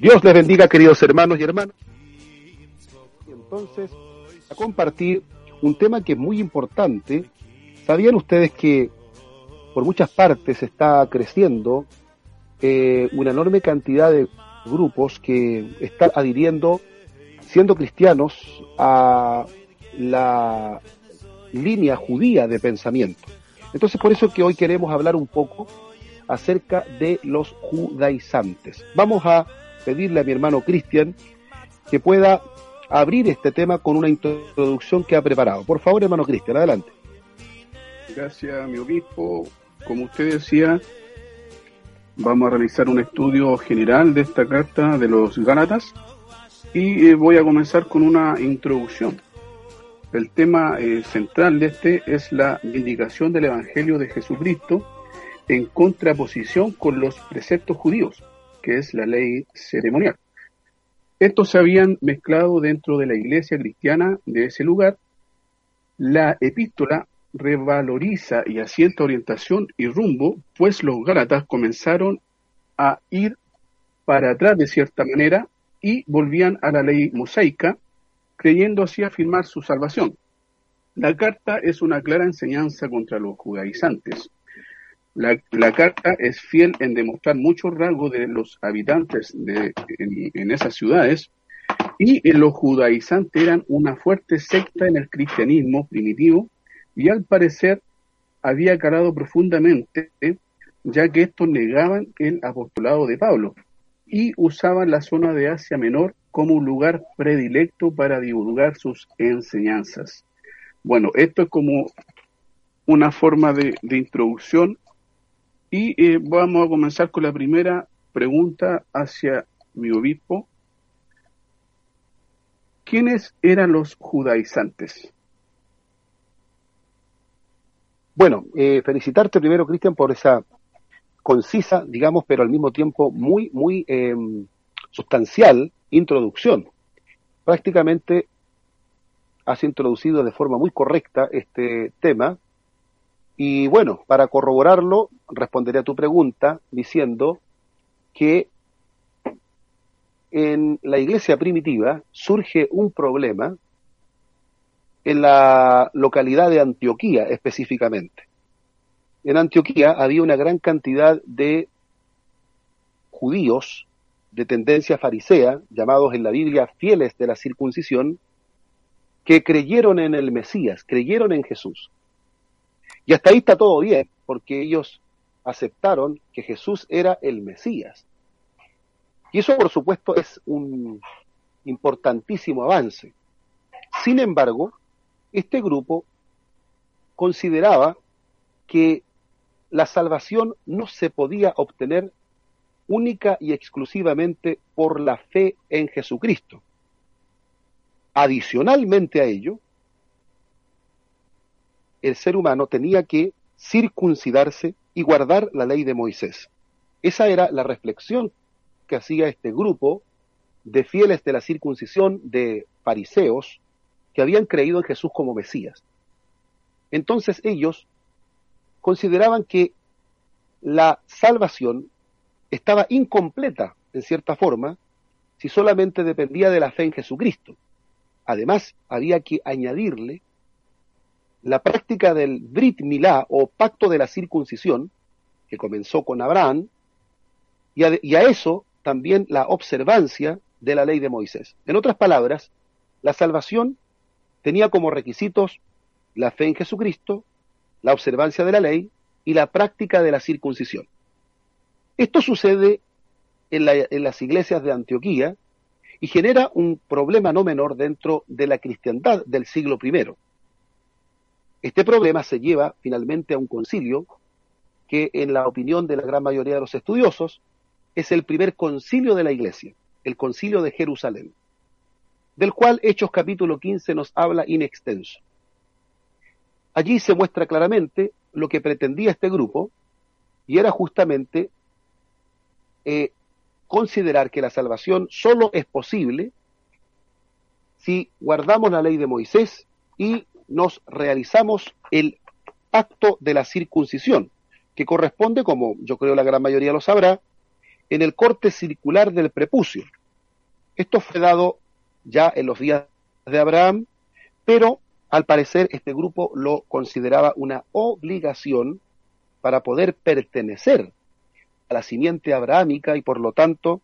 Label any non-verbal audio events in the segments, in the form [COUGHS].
Dios les bendiga, queridos hermanos y hermanas. Y entonces, a compartir un tema que es muy importante. ¿Sabían ustedes que por muchas partes está creciendo eh, una enorme cantidad de grupos que están adhiriendo, siendo cristianos, a la línea judía de pensamiento? Entonces, por eso que hoy queremos hablar un poco acerca de los judaizantes. Vamos a pedirle a mi hermano Cristian que pueda abrir este tema con una introducción que ha preparado. Por favor, hermano Cristian, adelante. Gracias, mi obispo. Como usted decía, vamos a realizar un estudio general de esta carta de los Gálatas y eh, voy a comenzar con una introducción. El tema eh, central de este es la vindicación del Evangelio de Jesucristo en contraposición con los preceptos judíos que es la ley ceremonial. Estos se habían mezclado dentro de la iglesia cristiana de ese lugar. La epístola revaloriza y asienta orientación y rumbo, pues los gálatas comenzaron a ir para atrás de cierta manera y volvían a la ley mosaica, creyendo así afirmar su salvación. La carta es una clara enseñanza contra los judaizantes, la, carta es fiel en demostrar muchos rasgos de los habitantes de, en, esas ciudades y los judaizantes eran una fuerte secta en el cristianismo primitivo y al parecer había calado profundamente ya que estos negaban el apostolado de Pablo y usaban la zona de Asia Menor como un lugar predilecto para divulgar sus enseñanzas. Bueno, esto es como una forma de introducción y eh, vamos a comenzar con la primera pregunta hacia mi obispo. ¿Quiénes eran los judaizantes? Bueno, eh, felicitarte primero, Cristian, por esa concisa, digamos, pero al mismo tiempo muy, muy em, sustancial introducción. Prácticamente has introducido de forma muy correcta este tema y bueno, para corroborarlo, responderé a tu pregunta diciendo que en la iglesia primitiva surge un problema en la localidad de Antioquía específicamente. En Antioquía había una gran cantidad de judíos de tendencia farisea, llamados en la Biblia fieles de la circuncisión, que creyeron en el Mesías, creyeron en Jesús. Y hasta ahí está todo bien, porque ellos aceptaron que Jesús era el Mesías. Y eso, por supuesto, es un importantísimo avance. Sin embargo, este grupo consideraba que la salvación no se podía obtener única y exclusivamente por la fe en Jesucristo. Adicionalmente a ello, el ser humano tenía que circuncidarse y guardar la ley de Moisés. Esa era la reflexión que hacía este grupo de fieles de la circuncisión, de fariseos, que habían creído en Jesús como Mesías. Entonces ellos consideraban que la salvación estaba incompleta, en cierta forma, si solamente dependía de la fe en Jesucristo. Además, había que añadirle la práctica del Brit Milá o pacto de la circuncisión, que comenzó con Abraham, y a, eso también la observancia de la ley de Moisés. En otras palabras, la salvación tenía como requisitos la fe en Jesucristo, la observancia de la ley y la práctica de la circuncisión. Esto sucede en, en, las iglesias de Antioquía y genera un problema no menor dentro de la cristiandad del siglo I. Este problema se lleva finalmente a un concilio que, en la opinión de la gran mayoría de los estudiosos, es el primer concilio de la Iglesia, el concilio de Jerusalén, del cual Hechos capítulo 15 nos habla in extenso. Allí se muestra claramente lo que pretendía este grupo, y era justamente eh, considerar que la salvación solo es posible si guardamos la ley de Moisés y nos realizamos el acto de la circuncisión, que corresponde, como yo creo la gran mayoría lo sabrá, en el corte circular del prepucio. Esto fue dado ya en los días de Abraham, pero al parecer este grupo lo consideraba una obligación para poder pertenecer a la simiente abrahámica y por lo tanto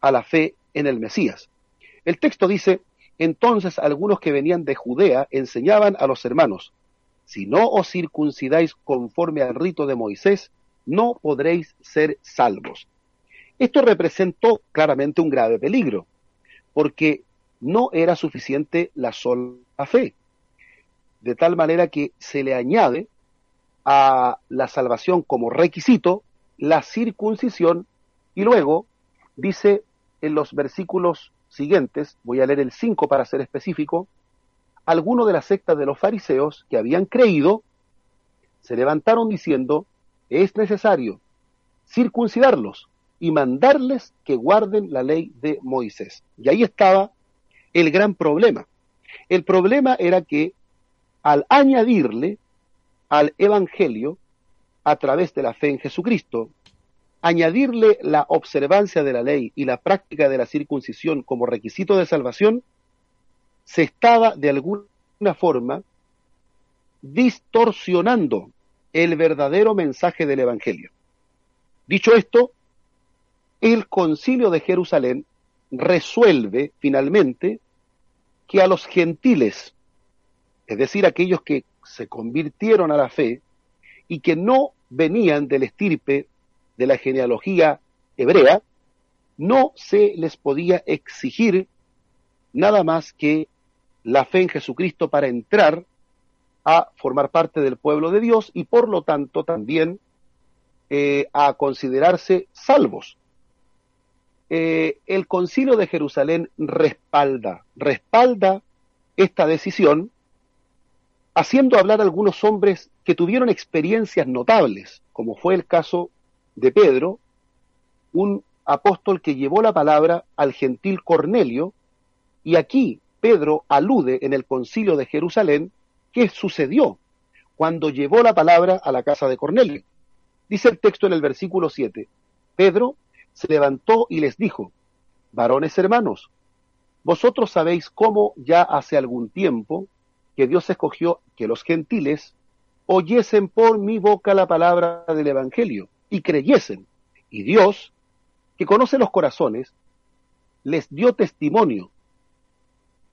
a la fe en el Mesías. El texto dice, entonces algunos que venían de Judea enseñaban a los hermanos, si no os circuncidáis conforme al rito de Moisés, no podréis ser salvos. Esto representó claramente un grave peligro, porque no era suficiente la sola fe, de tal manera que se le añade a la salvación como requisito la circuncisión y luego dice en los versículos siguientes, voy a leer el 5 para ser específico, algunos de la secta de los fariseos que habían creído se levantaron diciendo, es necesario circuncidarlos y mandarles que guarden la ley de Moisés. Y ahí estaba el gran problema. El problema era que al añadirle al Evangelio, a través de la fe en Jesucristo, añadirle la observancia de la ley y la práctica de la circuncisión como requisito de salvación, se estaba de alguna forma distorsionando el verdadero mensaje del Evangelio. Dicho esto, el concilio de Jerusalén resuelve finalmente que a los gentiles, es decir, aquellos que se convirtieron a la fe y que no venían del estirpe de la genealogía hebrea, no se les podía exigir nada más que la fe en Jesucristo para entrar a formar parte del pueblo de Dios y por lo tanto también eh, a considerarse salvos. Eh, el concilio de Jerusalén respalda, respalda esta decisión, haciendo hablar a algunos hombres que tuvieron experiencias notables, como fue el caso de Pedro, un apóstol que llevó la palabra al gentil Cornelio, y aquí Pedro alude en el concilio de Jerusalén qué sucedió cuando llevó la palabra a la casa de Cornelio. Dice el texto en el versículo 7, Pedro se levantó y les dijo, varones hermanos, vosotros sabéis cómo ya hace algún tiempo que Dios escogió que los gentiles oyesen por mi boca la palabra del Evangelio y creyesen. Y Dios, que conoce los corazones, les dio testimonio,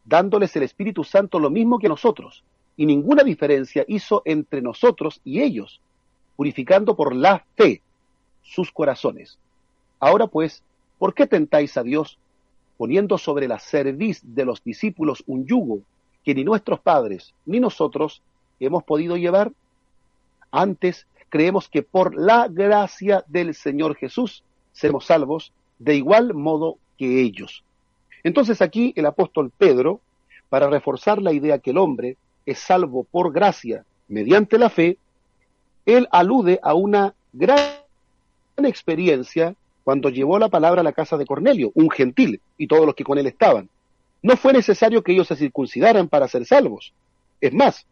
dándoles el Espíritu Santo lo mismo que nosotros, y ninguna diferencia hizo entre nosotros y ellos, purificando por la fe sus corazones. Ahora pues, ¿por qué tentáis a Dios poniendo sobre la cerviz de los discípulos un yugo que ni nuestros padres ni nosotros hemos podido llevar? Antes creemos que por la gracia del Señor Jesús seremos salvos de igual modo que ellos. Entonces aquí el apóstol Pedro, para reforzar la idea que el hombre es salvo por gracia mediante la fe, él alude a una gran experiencia cuando llevó la palabra a la casa de Cornelio, un gentil, y todos los que con él estaban. No fue necesario que ellos se circuncidaran para ser salvos. Es más,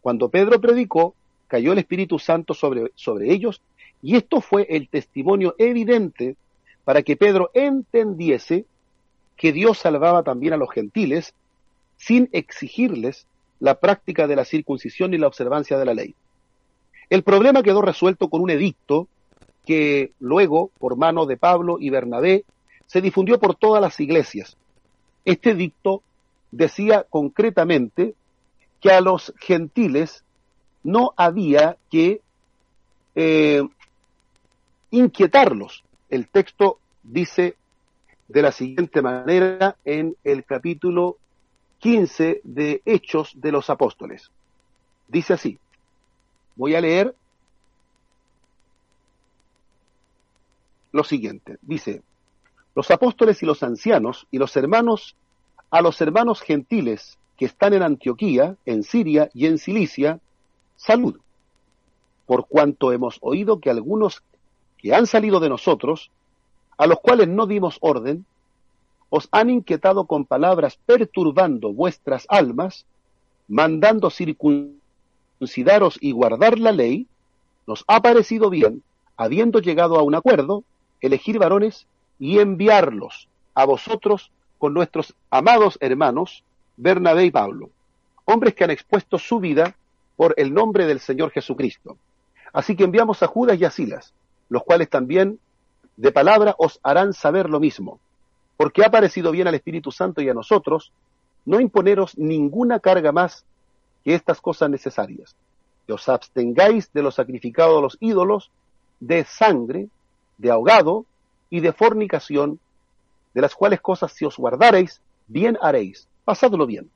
cuando Pedro predicó, cayó el Espíritu Santo sobre, sobre ellos y esto fue el testimonio evidente para que Pedro entendiese que Dios salvaba también a los gentiles sin exigirles la práctica de la circuncisión y la observancia de la ley. El problema quedó resuelto con un edicto que luego, por mano de Pablo y Bernabé, se difundió por todas las iglesias. Este edicto decía concretamente que a los gentiles no había que eh, inquietarlos. El texto dice de la siguiente manera en el capítulo 15 de Hechos de los Apóstoles. Dice así, voy a leer lo siguiente, dice, los apóstoles y los ancianos y los hermanos a los hermanos gentiles que están en Antioquía, en Siria y en Cilicia, salud, por cuanto hemos oído que algunos que han salido de nosotros, a los cuales no dimos orden, os han inquietado con palabras perturbando vuestras almas, mandando circuncidaros y guardar la ley, nos ha parecido bien, habiendo llegado a un acuerdo, elegir varones y enviarlos a vosotros con nuestros amados hermanos Bernabé y Pablo, hombres que han expuesto su vida por el nombre del Señor Jesucristo. Así que enviamos a Judas y a Silas, los cuales también de palabra os harán saber lo mismo, porque ha parecido bien al Espíritu Santo y a nosotros no imponeros ninguna carga más que estas cosas necesarias, que os abstengáis de lo sacrificado a los ídolos, de sangre, de ahogado y de fornicación, de las cuales cosas si os guardareis, bien haréis. Pasadlo bien.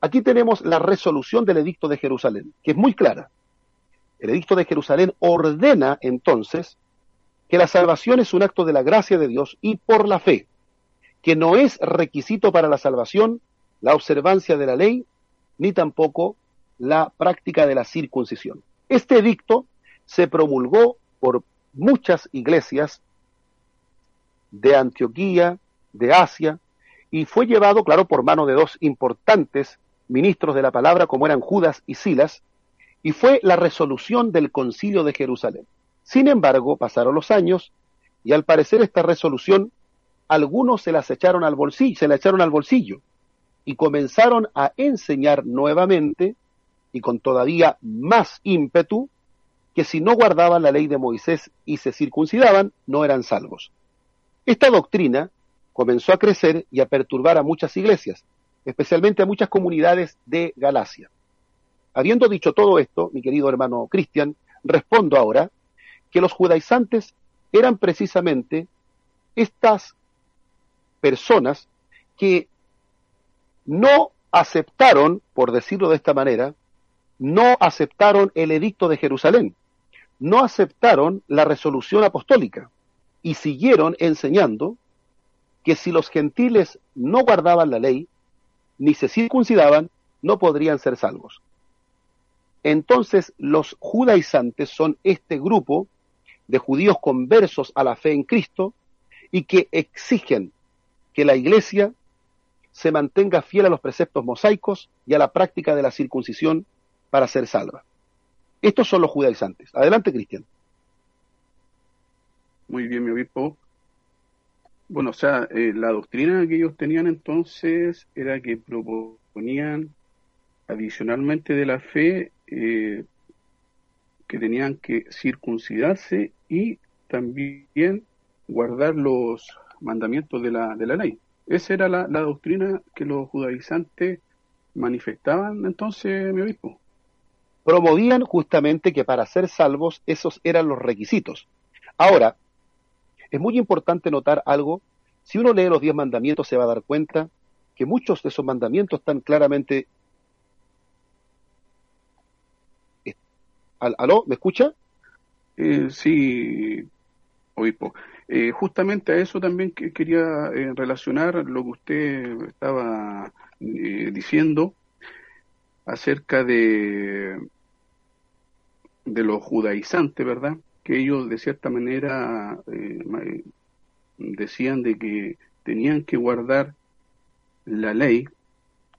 Aquí tenemos la resolución del edicto de Jerusalén, que es muy clara. El edicto de Jerusalén ordena entonces que la salvación es un acto de la gracia de Dios y por la fe, que no es requisito para la salvación la observancia de la ley, ni tampoco la práctica de la circuncisión. Este edicto se promulgó por muchas iglesias de Antioquía, de Asia, y fue llevado, claro, por mano de dos importantes ministros de la palabra, como eran Judas y Silas, y fue la resolución del concilio de Jerusalén. Sin embargo, pasaron los años, y al parecer esta resolución, algunos se las echaron al bolsillo, se la echaron al bolsillo, y comenzaron a enseñar nuevamente, y con todavía más ímpetu, que si no guardaban la ley de Moisés y se circuncidaban, no eran salvos. Esta doctrina comenzó a crecer y a perturbar a muchas iglesias, especialmente a muchas comunidades de Galacia. Habiendo dicho todo esto, mi querido hermano Cristian, respondo ahora que los judaizantes eran precisamente estas personas que no aceptaron, por decirlo de esta manera, no aceptaron el edicto de Jerusalén, no aceptaron la resolución apostólica y siguieron enseñando que si los gentiles no guardaban la ley, ni se circuncidaban, no podrían ser salvos. Entonces los judaizantes son este grupo de judíos conversos a la fe en Cristo y que exigen que la iglesia se mantenga fiel a los preceptos mosaicos y a la práctica de la circuncisión para ser salva. Estos son los judaizantes. Adelante, Cristian. Muy bien, mi obispo. Bueno, o sea, eh, la doctrina que ellos tenían entonces era que proponían adicionalmente de la fe eh, que tenían que circuncidarse y también guardar los mandamientos de la, de la ley. Esa era la, doctrina que los judaizantes manifestaban entonces, mi obispo. Promovían justamente que para ser salvos esos eran los requisitos. Ahora, es muy importante notar algo. Si uno lee los diez mandamientos se va a dar cuenta que muchos de esos mandamientos están claramente... ¿Aló? ¿Me escucha? Eh, sí, obispo. Eh, justamente a eso también que quería eh, relacionar lo que usted estaba eh, diciendo acerca de, de los judaizantes, ¿verdad? Que ellos de cierta manera decían de que tenían que guardar la ley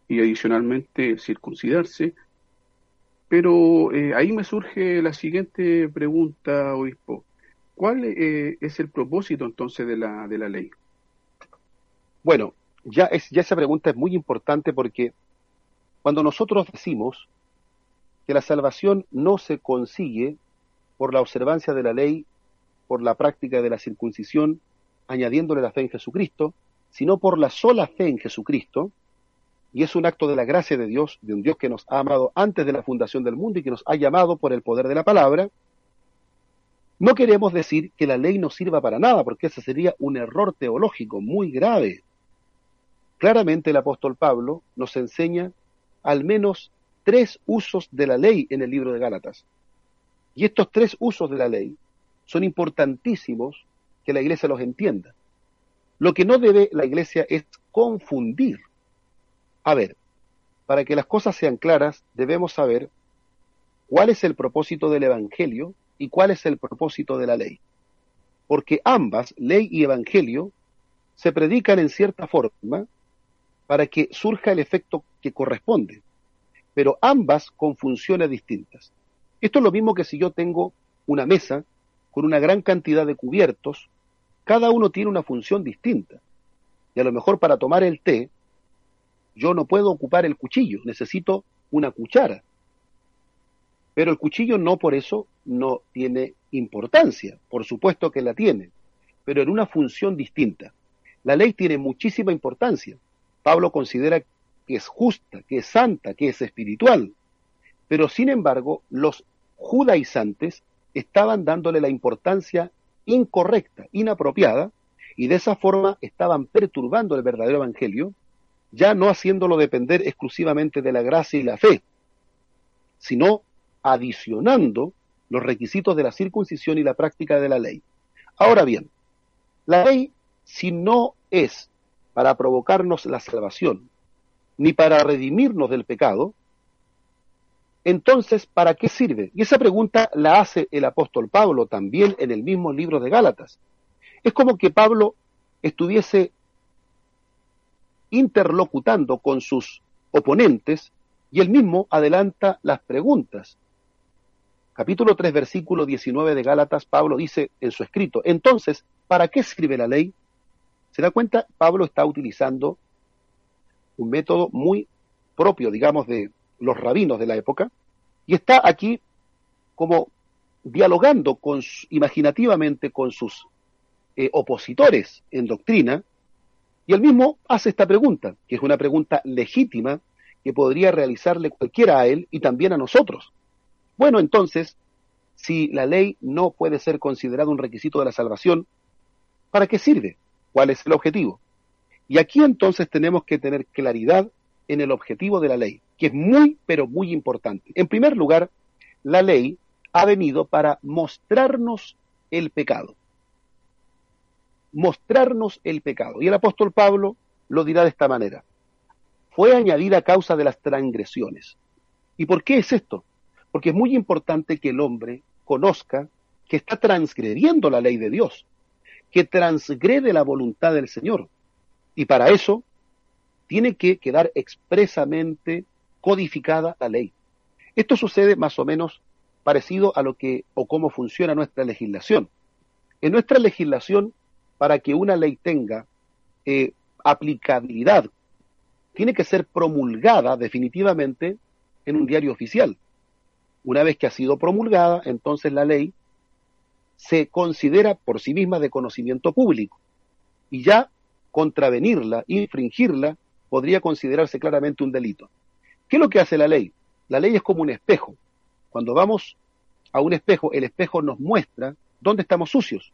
y adicionalmente circuncidarse. Pero ahí me surge la siguiente pregunta, obispo. ¿Cuál eh, es el propósito entonces de la, de la ley? Bueno, ya, es, ya esa pregunta es muy importante porque cuando nosotros decimos que la salvación no se consigue por la observancia de la ley, por la práctica de la circuncisión, añadiéndole la fe en Jesucristo, sino por la sola fe en Jesucristo, y es un acto de la gracia de Dios, de un Dios que nos ha amado antes de la fundación del mundo y que nos ha llamado por el poder de la palabra, no queremos decir que la ley no sirva para nada, porque ese sería un error teológico muy grave. Claramente el apóstol Pablo nos enseña al menos tres usos de la ley en el libro de Gálatas. Y estos tres usos de la ley son importantísimos que la iglesia los entienda. Lo que no debe la iglesia es confundir. A ver, para que las cosas sean claras, debemos saber cuál es el propósito del Evangelio y cuál es el propósito de la ley. Porque ambas, ley y evangelio, se predican en cierta forma para que surja el efecto que corresponde, pero ambas con funciones distintas. Esto es lo mismo que si yo tengo una mesa con una gran cantidad de cubiertos, cada uno tiene una función distinta. Y a lo mejor para tomar el té, yo no puedo ocupar el cuchillo, necesito una cuchara. Pero el cuchillo no por eso no tiene importancia, por supuesto que la tiene, pero en una función distinta. La ley tiene muchísima importancia. Pablo considera que es justa, que es santa, que es espiritual. Pero sin embargo, los judaizantes estaban dándole la importancia incorrecta, inapropiada, y de esa forma estaban perturbando el verdadero evangelio, ya no haciéndolo depender exclusivamente de la gracia y la fe, sino adicionando los requisitos de la circuncisión y la práctica de la ley. Ahora bien, la ley, si no es para provocarnos la salvación, ni para redimirnos del pecado, entonces, ¿para qué sirve? Y esa pregunta la hace el apóstol Pablo también en el mismo libro de Gálatas. Es como que Pablo estuviese interlocutando con sus oponentes y él mismo adelanta las preguntas. Capítulo 3, versículo 19 de Gálatas, Pablo dice en su escrito, entonces, ¿para qué sirve la ley? ¿Se da cuenta? Pablo está utilizando un método muy propio, digamos, de los rabinos de la época, y está aquí como dialogando con, imaginativamente con sus eh, opositores en doctrina, y él mismo hace esta pregunta, que es una pregunta legítima que podría realizarle cualquiera a él y también a nosotros. Bueno, entonces, si la ley no puede ser considerada un requisito de la salvación, ¿para qué sirve? ¿Cuál es el objetivo? Y aquí entonces tenemos que tener claridad en el objetivo de la ley, que es muy, pero muy importante. En primer lugar, la ley ha venido para mostrarnos el pecado mostrarnos el pecado. Y el apóstol Pablo lo dirá de esta manera. Fue añadida a causa de las transgresiones. ¿Y por qué es esto? Porque es muy importante que el hombre conozca que está transgrediendo la ley de Dios, que transgrede la voluntad del Señor. Y para eso tiene que quedar expresamente codificada la ley. Esto sucede más o menos parecido a lo que o cómo funciona nuestra legislación. En nuestra legislación para que una ley tenga eh, aplicabilidad, tiene que ser promulgada definitivamente en un diario oficial. Una vez que ha sido promulgada, entonces la ley se considera por sí misma de conocimiento público. Y ya contravenirla, infringirla, podría considerarse claramente un delito. ¿Qué es lo que hace la ley? La ley es como un espejo. Cuando vamos a un espejo, el espejo nos muestra dónde estamos sucios.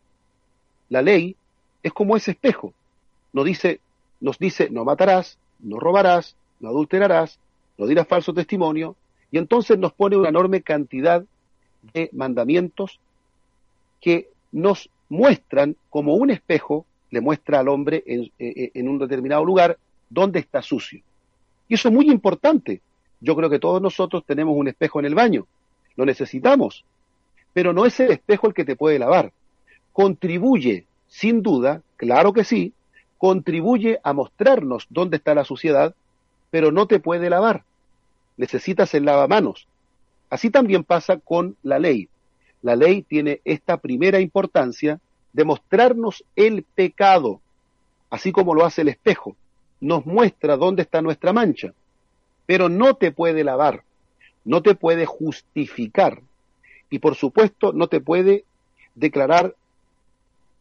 La ley es como ese espejo. Nos dice, nos dice, no matarás, no robarás, no adulterarás, no dirás falso testimonio, y entonces nos pone una enorme cantidad de mandamientos que nos muestran como un espejo le muestra al hombre en, eh, eh, en, un determinado lugar dónde está sucio. Y eso es muy importante. Yo creo que todos nosotros tenemos un espejo en el baño. Lo necesitamos. Pero no es el espejo el que te puede lavar. Contribuye sin duda, claro que sí, contribuye a mostrarnos dónde está la suciedad, pero no te puede lavar. Necesitas el lavamanos. Así también pasa con la ley. La ley tiene esta primera importancia de mostrarnos el pecado, así como lo hace el espejo. Nos muestra dónde está nuestra mancha, pero no te puede lavar, no te puede justificar y por supuesto no te puede declarar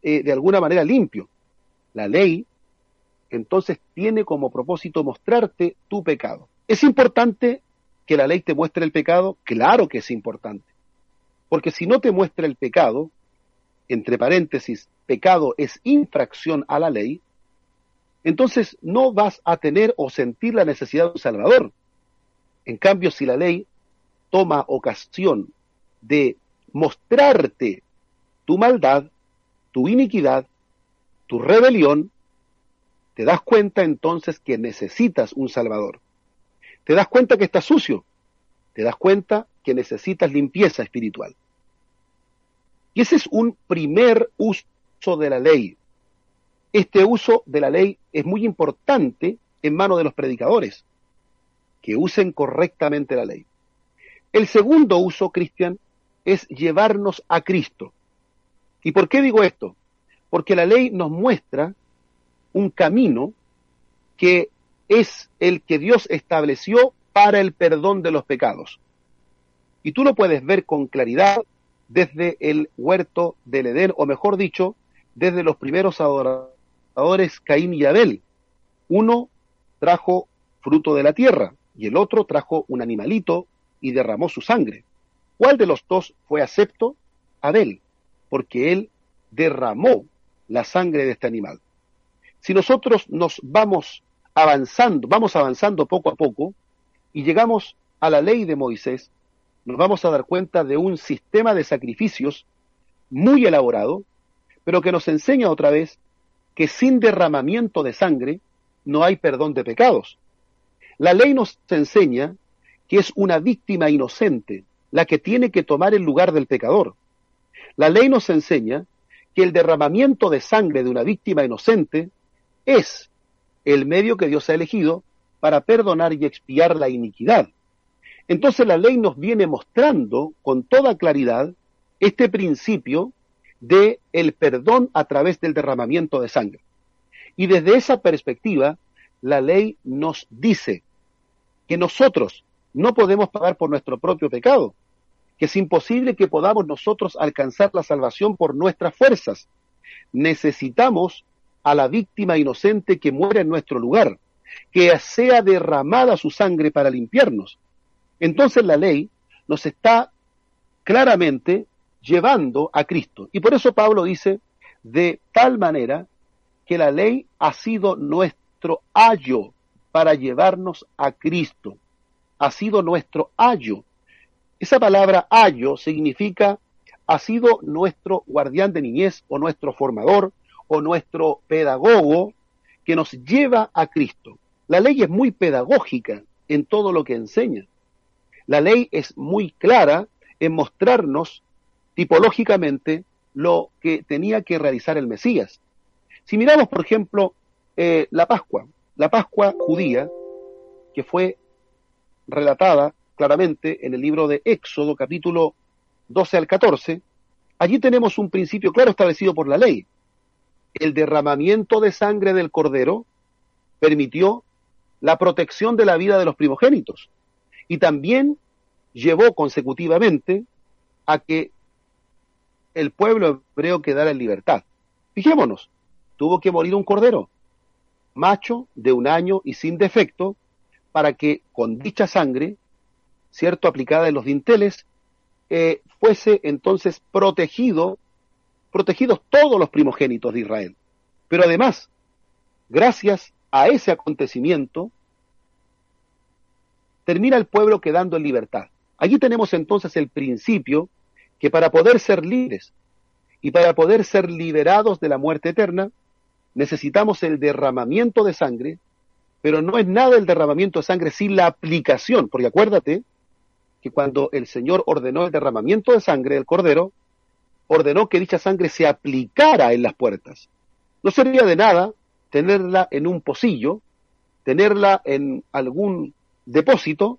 eh, de alguna manera limpio. La ley entonces tiene como propósito mostrarte tu pecado. ¿Es importante que la ley te muestre el pecado? Claro que es importante. Porque si no te muestra el pecado, entre paréntesis, pecado es infracción a la ley, entonces no vas a tener o sentir la necesidad de un Salvador. En cambio, si la ley toma ocasión de mostrarte tu maldad, tu iniquidad, tu rebelión, te das cuenta entonces que necesitas un Salvador. Te das cuenta que estás sucio. Te das cuenta que necesitas limpieza espiritual. Y ese es un primer uso de la ley. Este uso de la ley es muy importante en manos de los predicadores, que usen correctamente la ley. El segundo uso, Cristian, es llevarnos a Cristo. ¿Y por qué digo esto? Porque la ley nos muestra un camino que es el que Dios estableció para el perdón de los pecados. Y tú lo puedes ver con claridad desde el huerto del Edén, o mejor dicho, desde los primeros adoradores Caín y Abel. Uno trajo fruto de la tierra y el otro trajo un animalito y derramó su sangre. ¿Cuál de los dos fue acepto? Abel, porque él derramó la sangre de este animal. Si nosotros nos vamos avanzando, vamos avanzando poco a poco y llegamos a la ley de Moisés, nos vamos a dar cuenta de un sistema de sacrificios muy elaborado, pero que nos enseña otra vez que sin derramamiento de sangre no hay perdón de pecados. La ley nos enseña que es una víctima inocente la que tiene que tomar el lugar del pecador. La ley nos enseña que el derramamiento de sangre de una víctima inocente es el medio que Dios ha elegido para perdonar y expiar la iniquidad. Entonces la ley nos viene mostrando con toda claridad este principio de el perdón a través del derramamiento de sangre. Y desde esa perspectiva, la ley nos dice que nosotros no podemos pagar por nuestro propio pecado, que es imposible que podamos nosotros alcanzar la salvación por nuestras fuerzas. Necesitamos a la víctima inocente que muere en nuestro lugar, que sea derramada su sangre para limpiarnos. Entonces la ley nos está claramente llevando a Cristo. Y por eso Pablo dice, de tal manera que la ley ha sido nuestro ayo para llevarnos a Cristo. Ha sido nuestro ayo. Esa palabra ayo significa ha sido nuestro guardián de niñez o nuestro formador o nuestro pedagogo que nos lleva a Cristo. La ley es muy pedagógica en todo lo que enseña. La ley es muy clara en mostrarnos tipológicamente lo que tenía que realizar el Mesías. Si miramos, por ejemplo, eh, la Pascua, la Pascua judía, que fue relatada claramente en el libro de Éxodo, capítulo 12 al 14, allí tenemos un principio claro establecido por la ley. El derramamiento de sangre del cordero permitió la protección de la vida de los primogénitos y también llevó consecutivamente a que el pueblo hebreo quedara en libertad. Fijémonos, tuvo que morir un cordero, macho de un año y sin defecto, para que con dicha sangre, cierto, aplicada en los dinteles, eh, fuese entonces protegido, protegidos todos los primogénitos de Israel. Pero además, gracias a ese acontecimiento, termina el pueblo quedando en libertad. Allí tenemos entonces el principio que para poder ser libres y para poder ser liberados de la muerte eterna, necesitamos el derramamiento de sangre, pero no es nada el derramamiento de sangre sin la aplicación, porque acuérdate que cuando el Señor ordenó el derramamiento de sangre del cordero, ordenó que dicha sangre se aplicara en las puertas. No sería de nada tenerla en un pocillo, tenerla en algún depósito,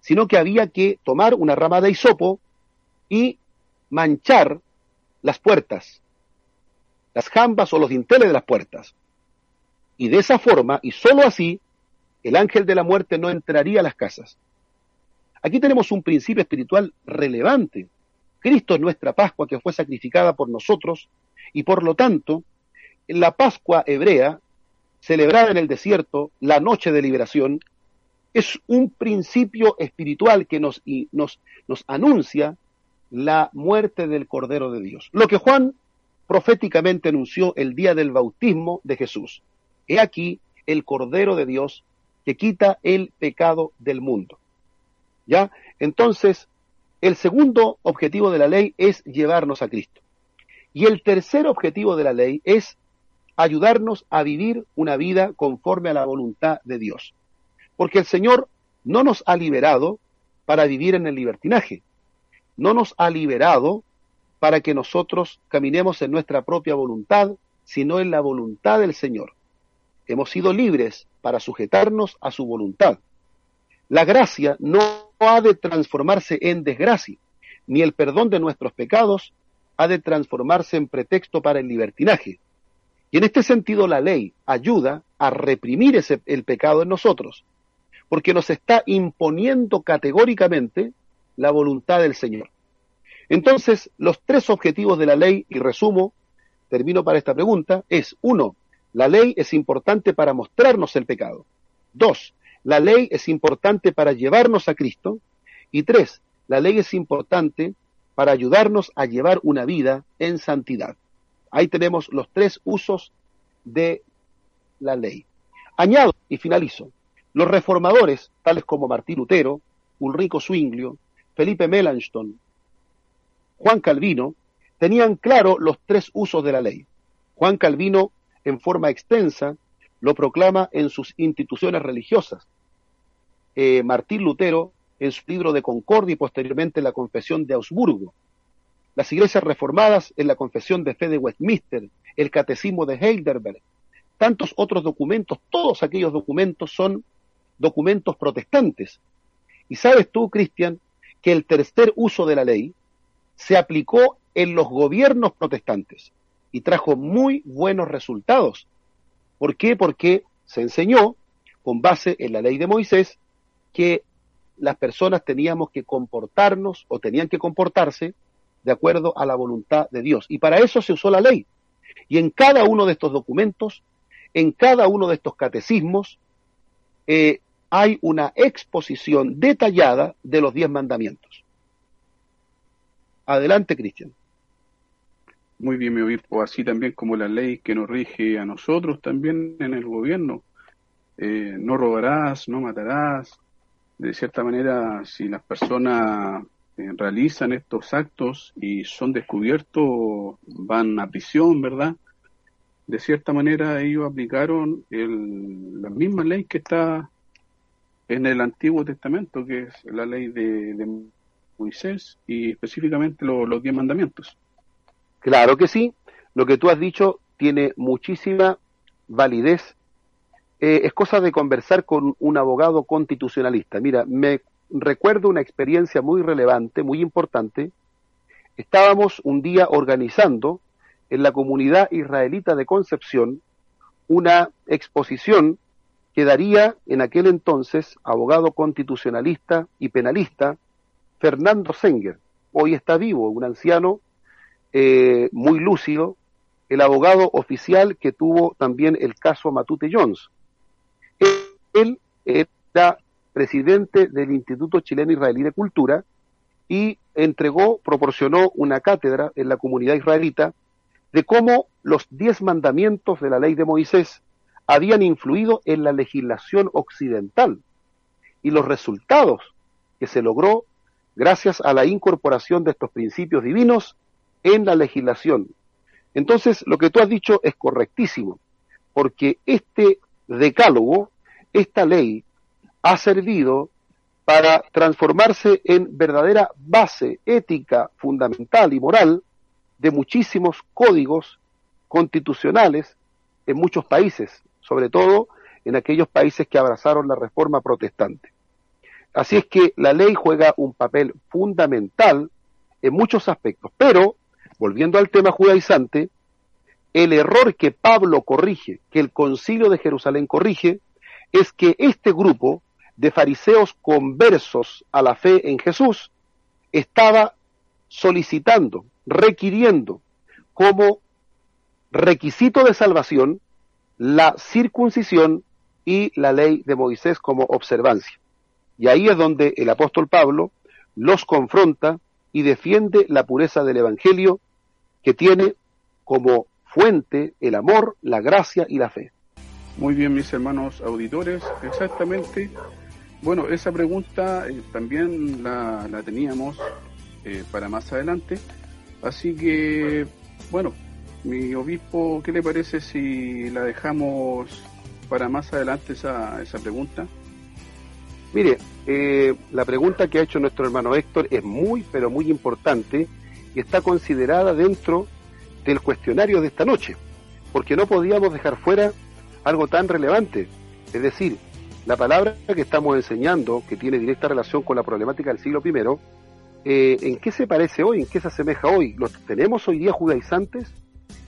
sino que había que tomar una rama de hisopo y manchar las puertas, las jambas o los dinteles de las puertas. Y de esa forma, y sólo así, el ángel de la muerte no entraría a las casas. Aquí tenemos un principio espiritual relevante. Cristo es nuestra Pascua que fue sacrificada por nosotros y por lo tanto, la Pascua hebrea, celebrada en el desierto, la noche de liberación, es un principio espiritual que nos, nos, nos anuncia la muerte del Cordero de Dios. Lo que Juan proféticamente anunció el día del bautismo de Jesús. He aquí el Cordero de Dios que quita el pecado del mundo. ¿Ya? Entonces, el segundo objetivo de la ley es llevarnos a Cristo. Y el tercer objetivo de la ley es ayudarnos a vivir una vida conforme a la voluntad de Dios. Porque el Señor no nos ha liberado para vivir en el libertinaje, no nos ha liberado para que nosotros caminemos en nuestra propia voluntad, sino en la voluntad del Señor. Hemos sido libres para sujetarnos a su voluntad. La gracia no ha de transformarse en desgracia, ni el perdón de nuestros pecados ha de transformarse en pretexto para el libertinaje. Y en este sentido la ley ayuda a reprimir ese, el pecado en nosotros, porque nos está imponiendo categóricamente la voluntad del Señor. Entonces, los tres objetivos de la ley, y resumo, termino para esta pregunta, es uno, la ley es importante para mostrarnos el pecado. Dos, la ley es importante para llevarnos a Cristo. Y tres, la ley es importante para ayudarnos a llevar una vida en santidad. Ahí tenemos los tres usos de la ley. Añado y finalizo. Los reformadores, tales como Martín Lutero, Ulrico Zwinglio, Felipe Melanchthon, Juan Calvino, tenían claro los tres usos de la ley. Juan Calvino, en forma extensa, lo proclama en sus instituciones religiosas. Eh, Martín Lutero, en su libro de Concordia y posteriormente en la Confesión de Augsburgo. Las iglesias reformadas en la Confesión de Fe de Westminster, el Catecismo de Heidelberg, tantos otros documentos, todos aquellos documentos son documentos protestantes. Y sabes tú, Cristian, que el tercer uso de la ley se aplicó en los gobiernos protestantes y trajo muy buenos resultados. ¿Por qué? Porque se enseñó, con base en la ley de Moisés, que las personas teníamos que comportarnos o tenían que comportarse de acuerdo a la voluntad de Dios. Y para eso se usó la ley. Y en cada uno de estos documentos, en cada uno de estos catecismos, eh, hay una exposición detallada de los diez mandamientos. Adelante, Cristian. Muy bien, mi obispo, así también como la ley que nos rige a nosotros también en el gobierno. Eh, no robarás, no matarás. De cierta manera, si las personas eh, realizan estos actos y son descubiertos, van a prisión, ¿verdad? De cierta manera, ellos aplicaron el, la misma ley que está en el Antiguo Testamento, que es la ley de, Moisés y específicamente los diez mandamientos. Claro que sí, lo que tú has dicho tiene muchísima validez. Eh, es cosa de conversar con un abogado constitucionalista. Mira, me recuerdo una experiencia muy relevante, muy importante. Estábamos un día organizando en la comunidad israelita de Concepción una exposición que daría en aquel entonces abogado constitucionalista y penalista Fernando Senger. Hoy está vivo, un anciano eh, muy lúcido, el abogado oficial que tuvo también el caso Matute Jones. Él, era presidente del Instituto Chileno Israelí de Cultura y entregó, proporcionó una cátedra en la comunidad israelita de cómo los diez mandamientos de la ley de Moisés habían influido en la legislación occidental y los resultados que se logró gracias a la incorporación de estos principios divinos en la legislación. Entonces, lo que tú has dicho es correctísimo, porque este decálogo, esta ley, ha servido para transformarse en verdadera base ética, fundamental y moral de muchísimos códigos constitucionales en muchos países, sobre todo en aquellos países que abrazaron la reforma protestante. Así es que la ley juega un papel fundamental en muchos aspectos, pero volviendo al tema judaizante, el error que Pablo corrige, que el concilio de Jerusalén corrige, es que este grupo de fariseos conversos a la fe en Jesús estaba solicitando, requiriendo como requisito de salvación la circuncisión y la ley de Moisés como observancia. Y ahí es donde el apóstol Pablo los confronta y defiende la pureza del Evangelio que tiene como fuente el amor, la gracia y la fe. Muy bien, mis hermanos auditores, exactamente. Bueno, esa pregunta eh, también la, teníamos eh, para más adelante. Así que, bueno, mi obispo, ¿qué le parece si la dejamos para más adelante esa, esa pregunta? Mire, eh, la pregunta que ha hecho nuestro hermano Héctor es muy, pero muy importante y está considerada dentro del cuestionario de esta noche, porque no podíamos dejar fuera algo tan relevante, es decir, la palabra que estamos enseñando, que tiene directa relación con la problemática del siglo I, eh, ¿en qué se parece hoy? ¿En qué se asemeja hoy? ¿Los tenemos hoy día judaizantes?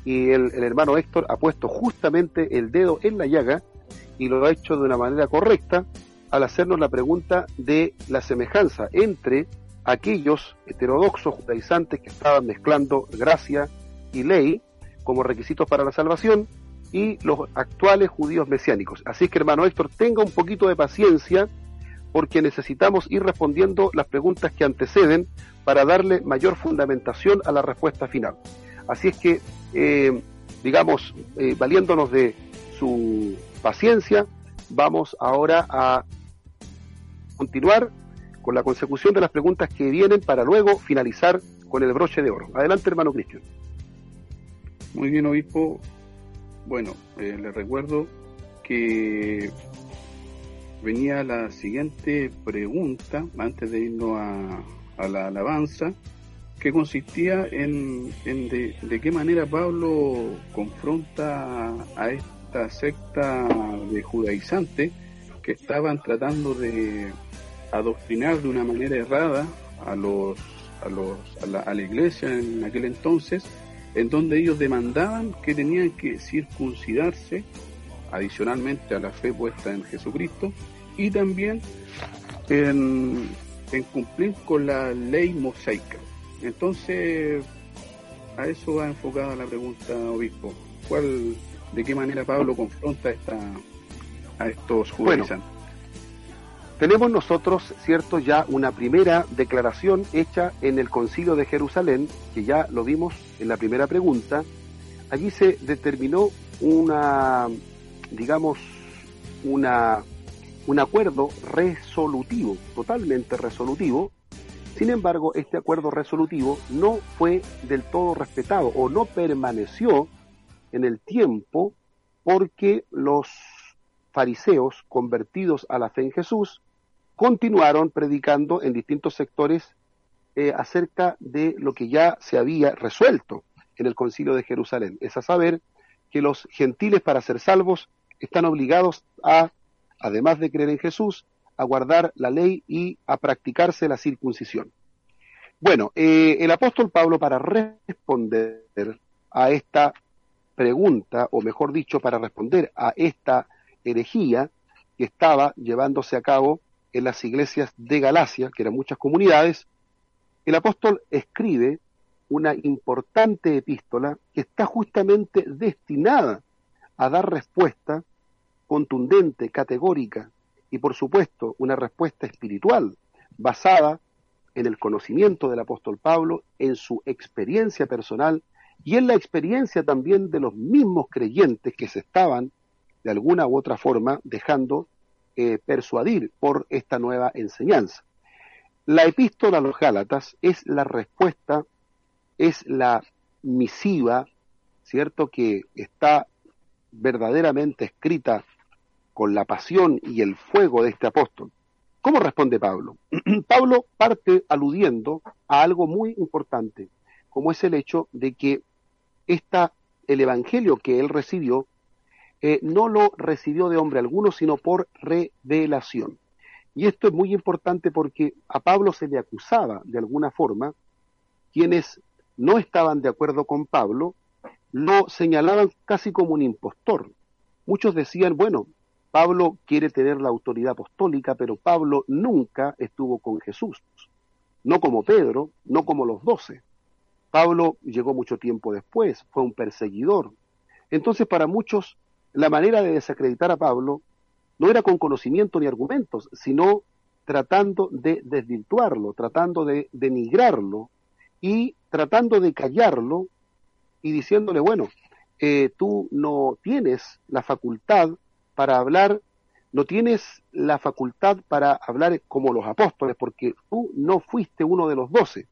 Y el, hermano Héctor ha puesto justamente el dedo en la llaga y lo ha hecho de una manera correcta al hacernos la pregunta de la semejanza entre aquellos heterodoxos judaizantes que estaban mezclando gracia y ley como requisitos para la salvación y los actuales judíos mesiánicos. Así que hermano Héctor, tenga un poquito de paciencia porque necesitamos ir respondiendo las preguntas que anteceden para darle mayor fundamentación a la respuesta final. Así es que, eh, digamos, eh, valiéndonos de su paciencia, vamos ahora a continuar con la consecución de las preguntas que vienen para luego finalizar con el broche de oro. Adelante, hermano Cristian. Muy bien, obispo. Bueno, eh, le recuerdo que venía la siguiente pregunta antes de irnos a, la alabanza, que consistía en, de, qué manera Pablo confronta a esta secta de judaizantes que estaban tratando de adoctrinar de una manera errada a los a, los, a, la, a la iglesia en aquel entonces, en donde ellos demandaban que tenían que circuncidarse adicionalmente a la fe puesta en Jesucristo y también en, cumplir con la ley mosaica. Entonces, a eso va enfocada la pregunta, obispo. ¿Cuál, ¿De qué manera Pablo confronta esta, a estos judaizantes? tenemos nosotros, cierto, ya una primera declaración hecha en el Concilio de Jerusalén, que ya lo vimos en la primera pregunta. Allí se determinó una, digamos, una, un acuerdo resolutivo, totalmente resolutivo. Sin embargo, este acuerdo resolutivo no fue del todo respetado o no permaneció en el tiempo porque los fariseos convertidos a la fe en Jesús continuaron predicando en distintos sectores eh, acerca de lo que ya se había resuelto en el concilio de Jerusalén, es a saber que los gentiles para ser salvos están obligados a, además de creer en Jesús, a guardar la ley y a practicarse la circuncisión. Bueno, eh, el apóstol Pablo para responder a esta pregunta, o mejor dicho, para responder a esta herejía que estaba llevándose a cabo en las iglesias de Galacia, que eran muchas comunidades, el apóstol escribe una importante epístola que está justamente destinada a dar respuesta contundente, categórica y por supuesto una respuesta espiritual basada en el conocimiento del apóstol Pablo, en su experiencia personal y en la experiencia también de los mismos creyentes que se estaban de alguna u otra forma dejando eh, persuadir por esta nueva enseñanza. La epístola a los Gálatas es la respuesta, es la misiva, ¿cierto? Que está verdaderamente escrita con la pasión y el fuego de este apóstol. ¿Cómo responde Pablo? [CLEARS THROAT] Pablo parte aludiendo a algo muy importante, como es el hecho de que esta, el evangelio que él recibió eh, no lo recibió de hombre alguno, sino por revelación. Y esto es muy importante porque a Pablo se le acusaba de alguna forma, quienes no estaban de acuerdo con Pablo, lo señalaban casi como un impostor. Muchos decían, bueno, Pablo quiere tener la autoridad apostólica, pero Pablo nunca estuvo con Jesús, no como Pedro, no como los doce. Pablo llegó mucho tiempo después, fue un perseguidor. Entonces para muchos la manera de desacreditar a Pablo no era con conocimiento ni argumentos, sino tratando de desvirtuarlo, tratando de denigrarlo y tratando de callarlo y diciéndole, bueno, eh, tú no tienes la facultad para hablar, no tienes la facultad para hablar como los apóstoles, porque tú no fuiste uno de los doce.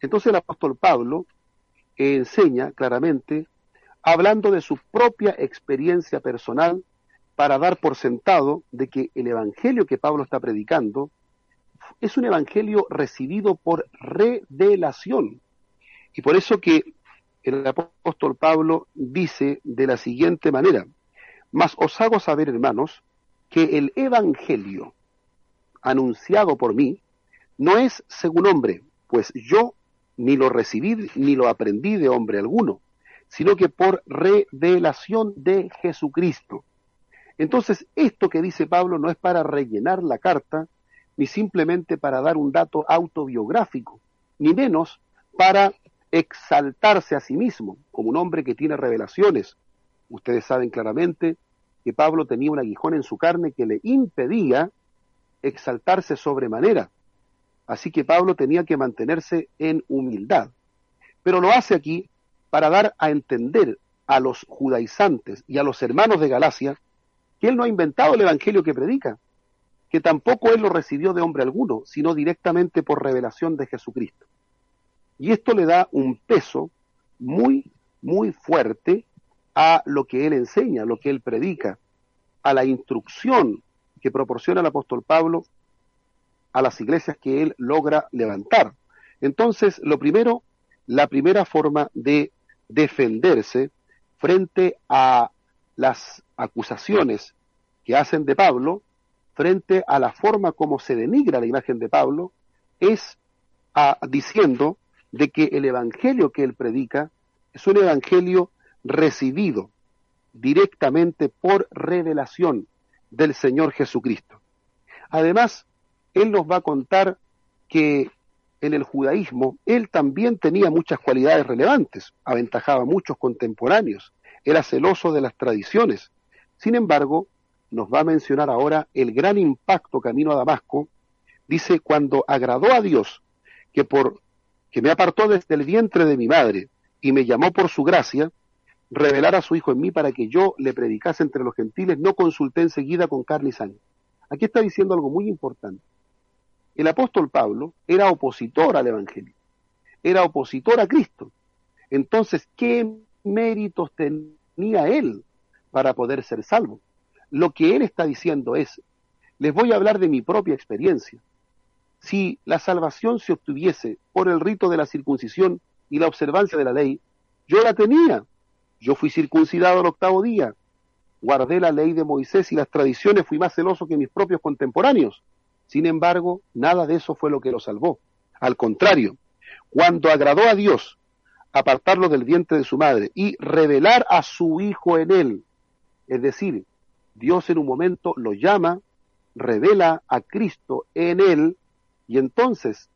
Entonces el apóstol Pablo enseña claramente hablando de su propia experiencia personal para dar por sentado de que el evangelio que Pablo está predicando es un evangelio recibido por revelación. Y por eso que el apóstol Pablo dice de la siguiente manera, mas os hago saber, hermanos, que el evangelio anunciado por mí no es según hombre, pues yo ni lo recibí ni lo aprendí de hombre alguno, sino que por revelación de Jesucristo. Entonces, esto que dice Pablo no es para rellenar la carta, ni simplemente para dar un dato autobiográfico, ni menos para exaltarse a sí mismo como un hombre que tiene revelaciones. Ustedes saben claramente que Pablo tenía un aguijón en su carne que le impedía exaltarse sobremanera. Así que Pablo tenía que mantenerse en humildad. Pero lo hace aquí para dar a entender a los judaizantes y a los hermanos de Galacia que él no ha inventado el evangelio que predica, que tampoco él lo recibió de hombre alguno, sino directamente por revelación de Jesucristo. Y esto le da un peso muy, muy fuerte a lo que él enseña, lo que él predica, a la instrucción que proporciona el apóstol Pablo a las iglesias que él logra levantar. Entonces, lo primero, la primera forma de defenderse frente a las acusaciones que hacen de Pablo, frente a la forma como se denigra la imagen de Pablo, es a, diciendo de que el evangelio que él predica es un evangelio recibido directamente por revelación del Señor Jesucristo. Además, él nos va a contar que en el judaísmo él también tenía muchas cualidades relevantes, aventajaba a muchos contemporáneos, era celoso de las tradiciones. Sin embargo, nos va a mencionar ahora el gran impacto camino a Damasco, dice, cuando agradó a Dios, que por que me apartó desde el vientre de mi madre y me llamó por su gracia, revelar a su Hijo en mí para que yo le predicase entre los gentiles, no consulté enseguida con carne y. Aquí está diciendo algo muy importante. El apóstol Pablo era opositor al Evangelio, era opositor a Cristo. Entonces, ¿qué méritos tenía él para poder ser salvo? Lo que él está diciendo es, les voy a hablar de mi propia experiencia. Si la salvación se obtuviese por el rito de la circuncisión y la observancia de la ley, yo la tenía. Yo fui circuncidado al octavo día. Guardé la ley de Moisés y las tradiciones, fui más celoso que mis propios contemporáneos. Sin embargo, nada de eso fue lo que lo salvó. Al contrario, cuando agradó a Dios apartarlo del vientre de su madre y revelar a su hijo en él, es decir, Dios en un momento lo llama, revela a Cristo en él y entonces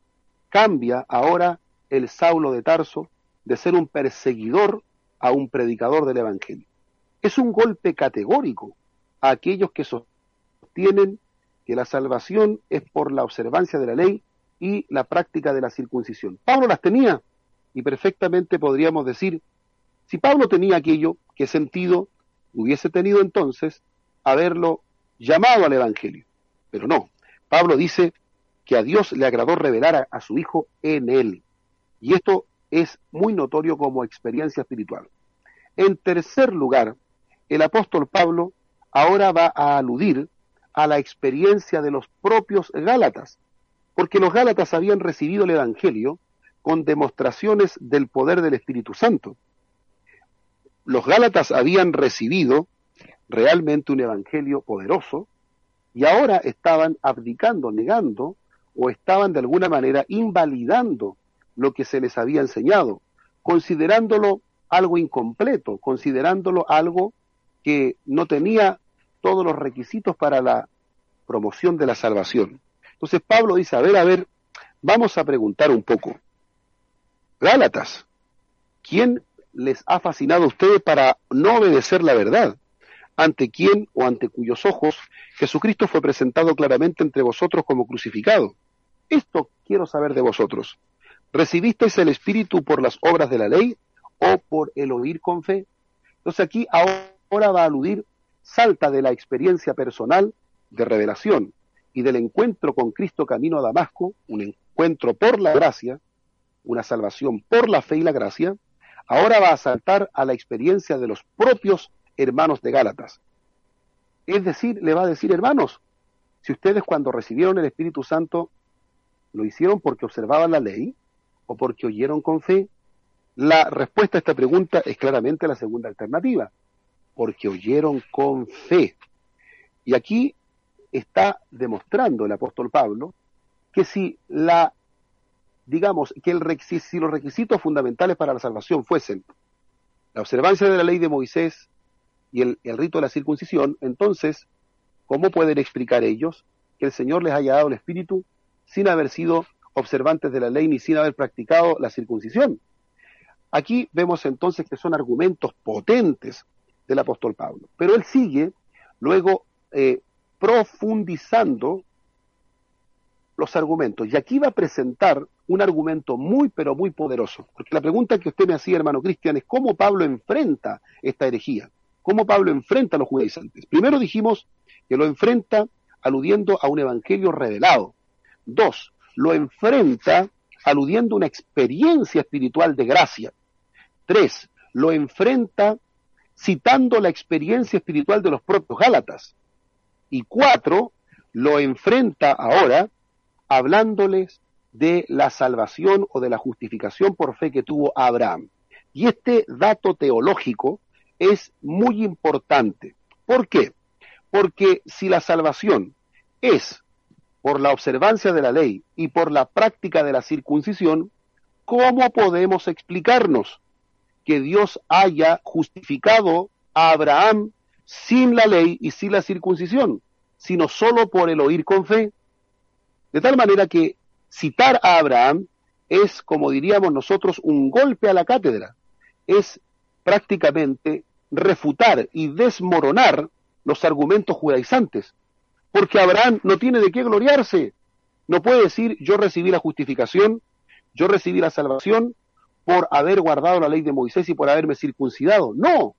cambia ahora el Saulo de Tarso de ser un perseguidor a un predicador del Evangelio. Es un golpe categórico a aquellos que sostienen que la salvación es por la observancia de la ley y la práctica de la circuncisión. Pablo las tenía y perfectamente podríamos decir, si Pablo tenía aquello, ¿qué sentido hubiese tenido entonces haberlo llamado al Evangelio? Pero no, Pablo dice, que a Dios le agradó revelar a, su Hijo en él. Y esto es muy notorio como experiencia espiritual. En tercer lugar, el apóstol Pablo ahora va a aludir a la experiencia de los propios Gálatas, porque los Gálatas habían recibido el Evangelio con demostraciones del poder del Espíritu Santo. Los Gálatas habían recibido realmente un Evangelio poderoso y ahora estaban abdicando, negando o estaban de alguna manera invalidando lo que se les había enseñado, considerándolo algo incompleto, considerándolo algo que no tenía todos los requisitos para la promoción de la salvación. Entonces Pablo dice, a ver, a ver, vamos a preguntar un poco. Gálatas, ¿quién les ha fascinado a ustedes para no obedecer la verdad? ¿Ante quién o ante cuyos ojos Jesucristo fue presentado claramente entre vosotros como crucificado? Esto quiero saber de vosotros. ¿Recibisteis el Espíritu por las obras de la ley o por el oír con fe? Entonces aquí ahora va a aludir, salta de la experiencia personal de revelación y del encuentro con Cristo camino a Damasco, un encuentro por la gracia, una salvación por la fe y la gracia, ahora va a saltar a la experiencia de los propios hermanos de Gálatas. Es decir, le va a decir, hermanos, si ustedes cuando recibieron el Espíritu Santo ¿Lo hicieron porque observaban la ley o porque oyeron con fe? La respuesta a esta pregunta es claramente la segunda alternativa, porque oyeron con fe. Y aquí está demostrando el apóstol Pablo que si la digamos que si los requisitos fundamentales para la salvación fuesen la observancia de la ley de Moisés y el rito de la circuncisión, entonces, ¿cómo pueden explicar ellos que el Señor les haya dado el Espíritu sin haber sido observantes de la ley ni sin haber practicado la circuncisión? Aquí vemos entonces que son argumentos potentes del apóstol Pablo. Pero él sigue luego eh, profundizando los argumentos. Y aquí va a presentar un argumento muy, pero muy poderoso. Porque la pregunta que usted me hacía, hermano Cristian, es cómo Pablo enfrenta esta herejía. ¿Cómo Pablo enfrenta a los judaizantes? Primero dijimos que lo enfrenta aludiendo a un evangelio revelado. Dos, lo enfrenta aludiendo a una experiencia espiritual de gracia. Tres, lo enfrenta citando la experiencia espiritual de los propios Gálatas. Y cuatro, lo enfrenta ahora hablándoles de la salvación o de la justificación por fe que tuvo Abraham. Y este dato teológico es muy importante. ¿Por qué? Porque si la salvación es por la observancia de la ley y por la práctica de la circuncisión, ¿cómo podemos explicarnos que Dios haya justificado a Abraham sin la ley y sin la circuncisión, sino solo por el oír con fe? De tal manera que citar a Abraham es, como diríamos nosotros, un golpe a la cátedra. Es prácticamente refutar y desmoronar los argumentos judaizantes. Porque Abraham no tiene de qué gloriarse. No puede decir yo recibí la justificación, yo recibí la salvación por haber guardado la ley de Moisés y por haberme circuncidado. No,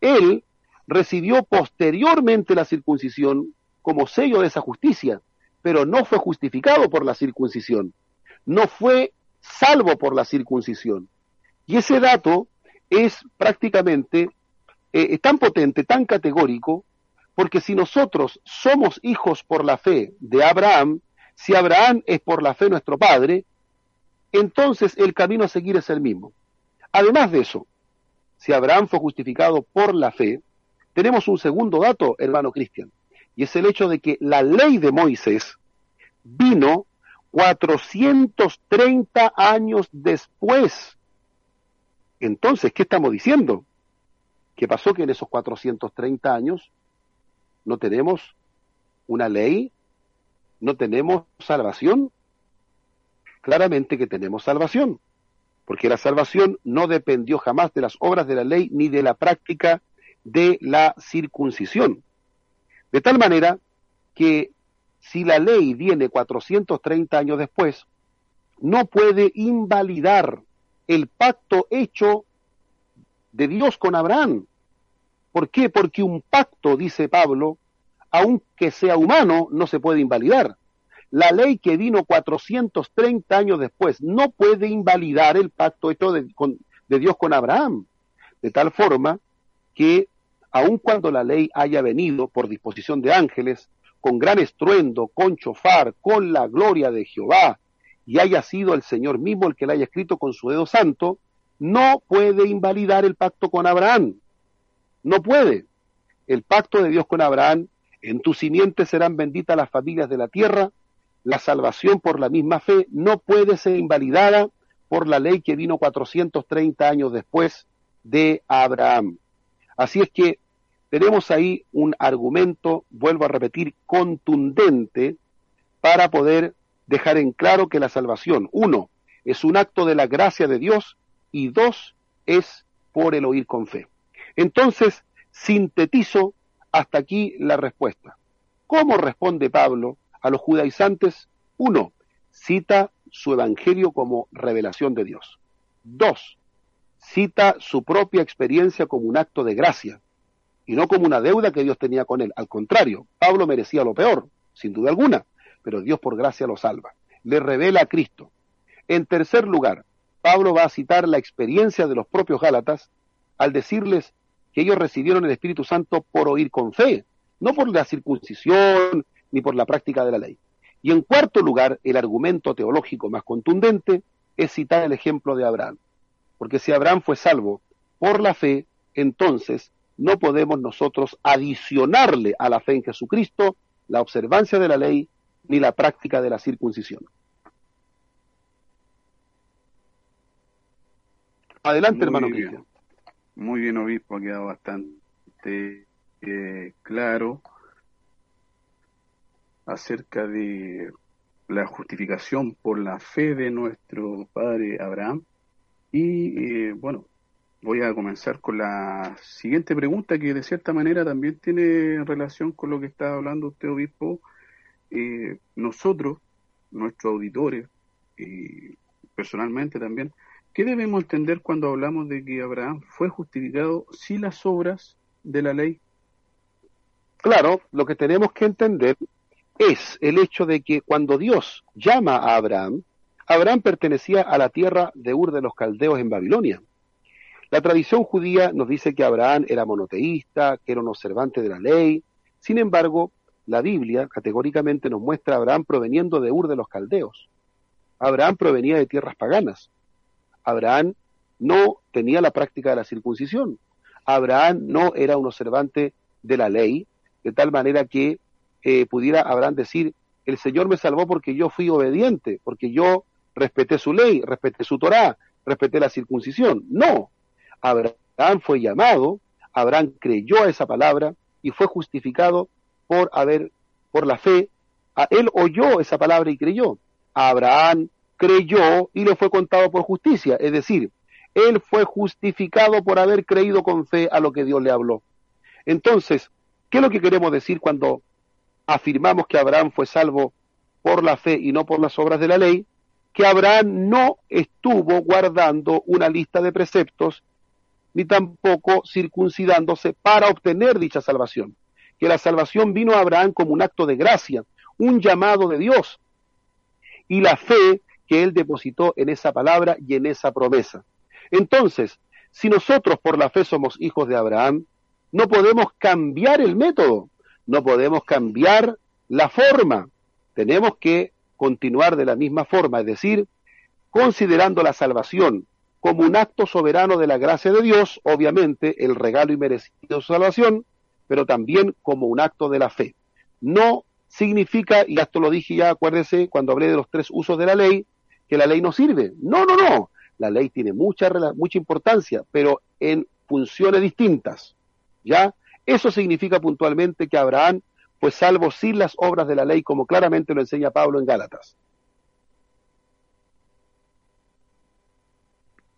él recibió posteriormente la circuncisión como sello de esa justicia, pero no fue justificado por la circuncisión, no fue salvo por la circuncisión. Y ese dato es prácticamente eh, tan potente, tan categórico, porque si nosotros somos hijos por la fe de Abraham, si Abraham es por la fe nuestro padre, entonces el camino a seguir es el mismo. Además de eso, si Abraham fue justificado por la fe, tenemos un segundo dato, hermano Cristian, y es el hecho de que la ley de Moisés vino 430 años después. Entonces, ¿qué estamos diciendo? ¿Qué pasó que en esos 430 años no tenemos una ley? ¿No tenemos salvación? claramente que tenemos salvación, porque la salvación no dependió jamás de las obras de la ley ni de la práctica de la circuncisión. De tal manera que si la ley viene 430 años después, no puede invalidar el pacto hecho de Dios con Abraham. ¿Por qué? Porque un pacto, dice Pablo, aunque sea humano, no se puede invalidar. La ley que vino 430 años después no puede invalidar el pacto hecho de, Dios con Abraham. De tal forma que, aun cuando la ley haya venido por disposición de ángeles, con gran estruendo, con chofar, con la gloria de Jehová, y haya sido el Señor mismo el que la haya escrito con su dedo santo, no puede invalidar el pacto con Abraham. No puede. El pacto de Dios con Abraham, en tu simiente serán benditas las familias de la tierra, la salvación por la misma fe no puede ser invalidada por la ley que vino 430 años después de Abraham. Así es que tenemos ahí un argumento, vuelvo a repetir, contundente para poder dejar en claro que la salvación, uno, es un acto de la gracia de Dios y dos, es por el oír con fe. Entonces, sintetizo hasta aquí la respuesta. ¿Cómo responde Pablo a los judaizantes, uno, cita su evangelio como revelación de Dios. Dos, cita su propia experiencia como un acto de gracia y no como una deuda que Dios tenía con él. Al contrario, Pablo merecía lo peor, sin duda alguna, pero Dios por gracia lo salva. Le revela a Cristo. En tercer lugar, Pablo va a citar la experiencia de los propios Gálatas al decirles que ellos recibieron el Espíritu Santo por oír con fe, no por la circuncisión, ni por la práctica de la ley. Y en cuarto lugar, el argumento teológico más contundente es citar el ejemplo de Abraham. Porque si Abraham fue salvo por la fe, entonces no podemos nosotros adicionarle a la fe en Jesucristo la observancia de la ley ni la práctica de la circuncisión. Adelante, hermano Cristian. Muy bien, obispo, ha quedado bastante eh, claro acerca de la justificación por la fe de nuestro padre Abraham. Y eh, bueno, voy a comenzar con la siguiente pregunta que de cierta manera también tiene relación con lo que está hablando usted, obispo. Eh, nosotros, nuestros auditores, y personalmente también, ¿qué debemos entender cuando hablamos de que Abraham fue justificado sin las obras de la ley? Claro, lo que tenemos que entender es el hecho de que cuando Dios llama a Abraham, Abraham pertenecía a la tierra de Ur de los Caldeos en Babilonia. La tradición judía nos dice que Abraham era monoteísta, que era un observante de la ley. Sin embargo, la Biblia categóricamente nos muestra a Abraham proveniendo de Ur de los Caldeos. Abraham provenía de tierras paganas. Abraham no tenía la práctica de la circuncisión. Abraham no era un observante de la ley, de tal manera que eh, pudiera Abraham decir, el Señor me salvó porque yo fui obediente, porque yo respeté su ley, respeté su Torá, respeté la circuncisión. No, Abraham fue llamado, Abraham creyó a esa palabra y fue justificado por haber, por la fe. A él oyó esa palabra y creyó. Abraham creyó y le fue contado por justicia, es decir, él fue justificado por haber creído con fe a lo que Dios le habló. Entonces, ¿qué es lo que queremos decir cuando afirmamos que Abraham fue salvo por la fe y no por las obras de la ley, que Abraham no estuvo guardando una lista de preceptos ni tampoco circuncidándose para obtener dicha salvación, que la salvación vino a Abraham como un acto de gracia, un llamado de Dios, y la fe que él depositó en esa palabra y en esa promesa. Entonces, si nosotros por la fe somos hijos de Abraham, no podemos cambiar el método, no podemos cambiar la forma, tenemos que continuar de la misma forma, es decir, considerando la salvación como un acto soberano de la gracia de Dios, obviamente el regalo y merecido de salvación, pero también como un acto de la fe. No significa, y esto lo dije ya, acuérdese, cuando hablé de los tres usos de la ley, que la ley no sirve. No, no, no. La ley tiene mucha, mucha importancia, pero en funciones distintas. ¿Ya? Eso significa puntualmente que Abraham fue salvo sin las obras de la ley, como claramente lo enseña Pablo en Gálatas.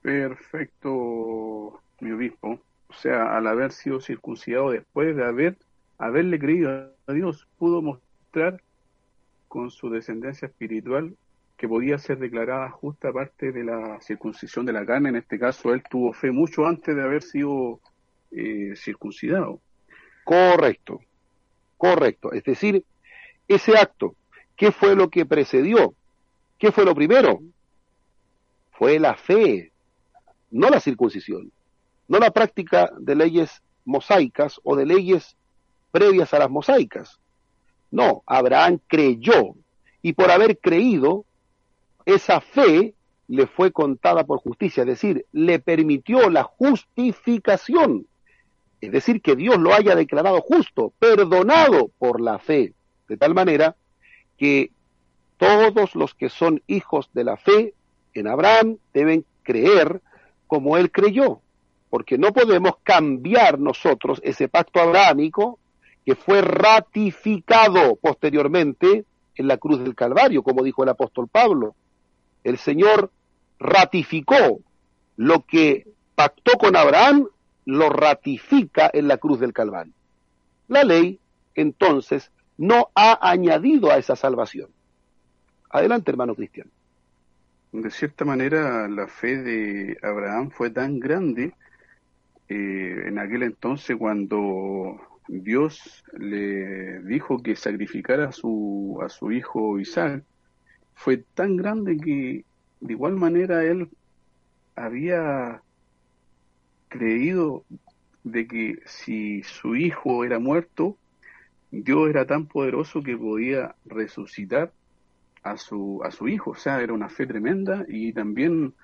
Perfecto, mi obispo. O sea, al haber sido circuncidado después de haber haberle creído a Dios, pudo con su descendencia espiritual que podía ser declarada justa parte de la circuncisión de la carne. En este caso, él tuvo fe mucho antes de haber sido eh, circuncidado. Correcto, correcto. Es decir, ese acto, ¿qué fue lo que precedió? ¿Qué fue lo primero? Fue la fe, no la circuncisión, no la práctica de leyes mosaicas o de leyes previas a las mosaicas. No, Abraham creyó. Y por haber creído, esa fe le fue contada por justicia, es decir, le permitió la justificación. Es decir, que Dios lo haya declarado justo, perdonado por la fe, de tal manera que todos los que son hijos de la fe en Abraham deben creer como él creyó, porque no podemos cambiar nosotros ese pacto abrahámico que fue ratificado posteriormente en la cruz del Calvario, como dijo el apóstol Pablo. El Señor ratificó lo que pactó con Abraham lo ratifica en la cruz del Calvario. La ley, entonces, no ha añadido a esa salvación. Adelante, hermano Cristian. De cierta manera, la fe de Abraham fue tan grande eh, en aquel entonces cuando Dios le dijo que sacrificara a su, a su hijo Isaac, fue tan grande que de igual manera él había creído de que si su hijo era muerto, Dios era tan poderoso que podía resucitar a su, a su hijo. O sea, era una fe tremenda y también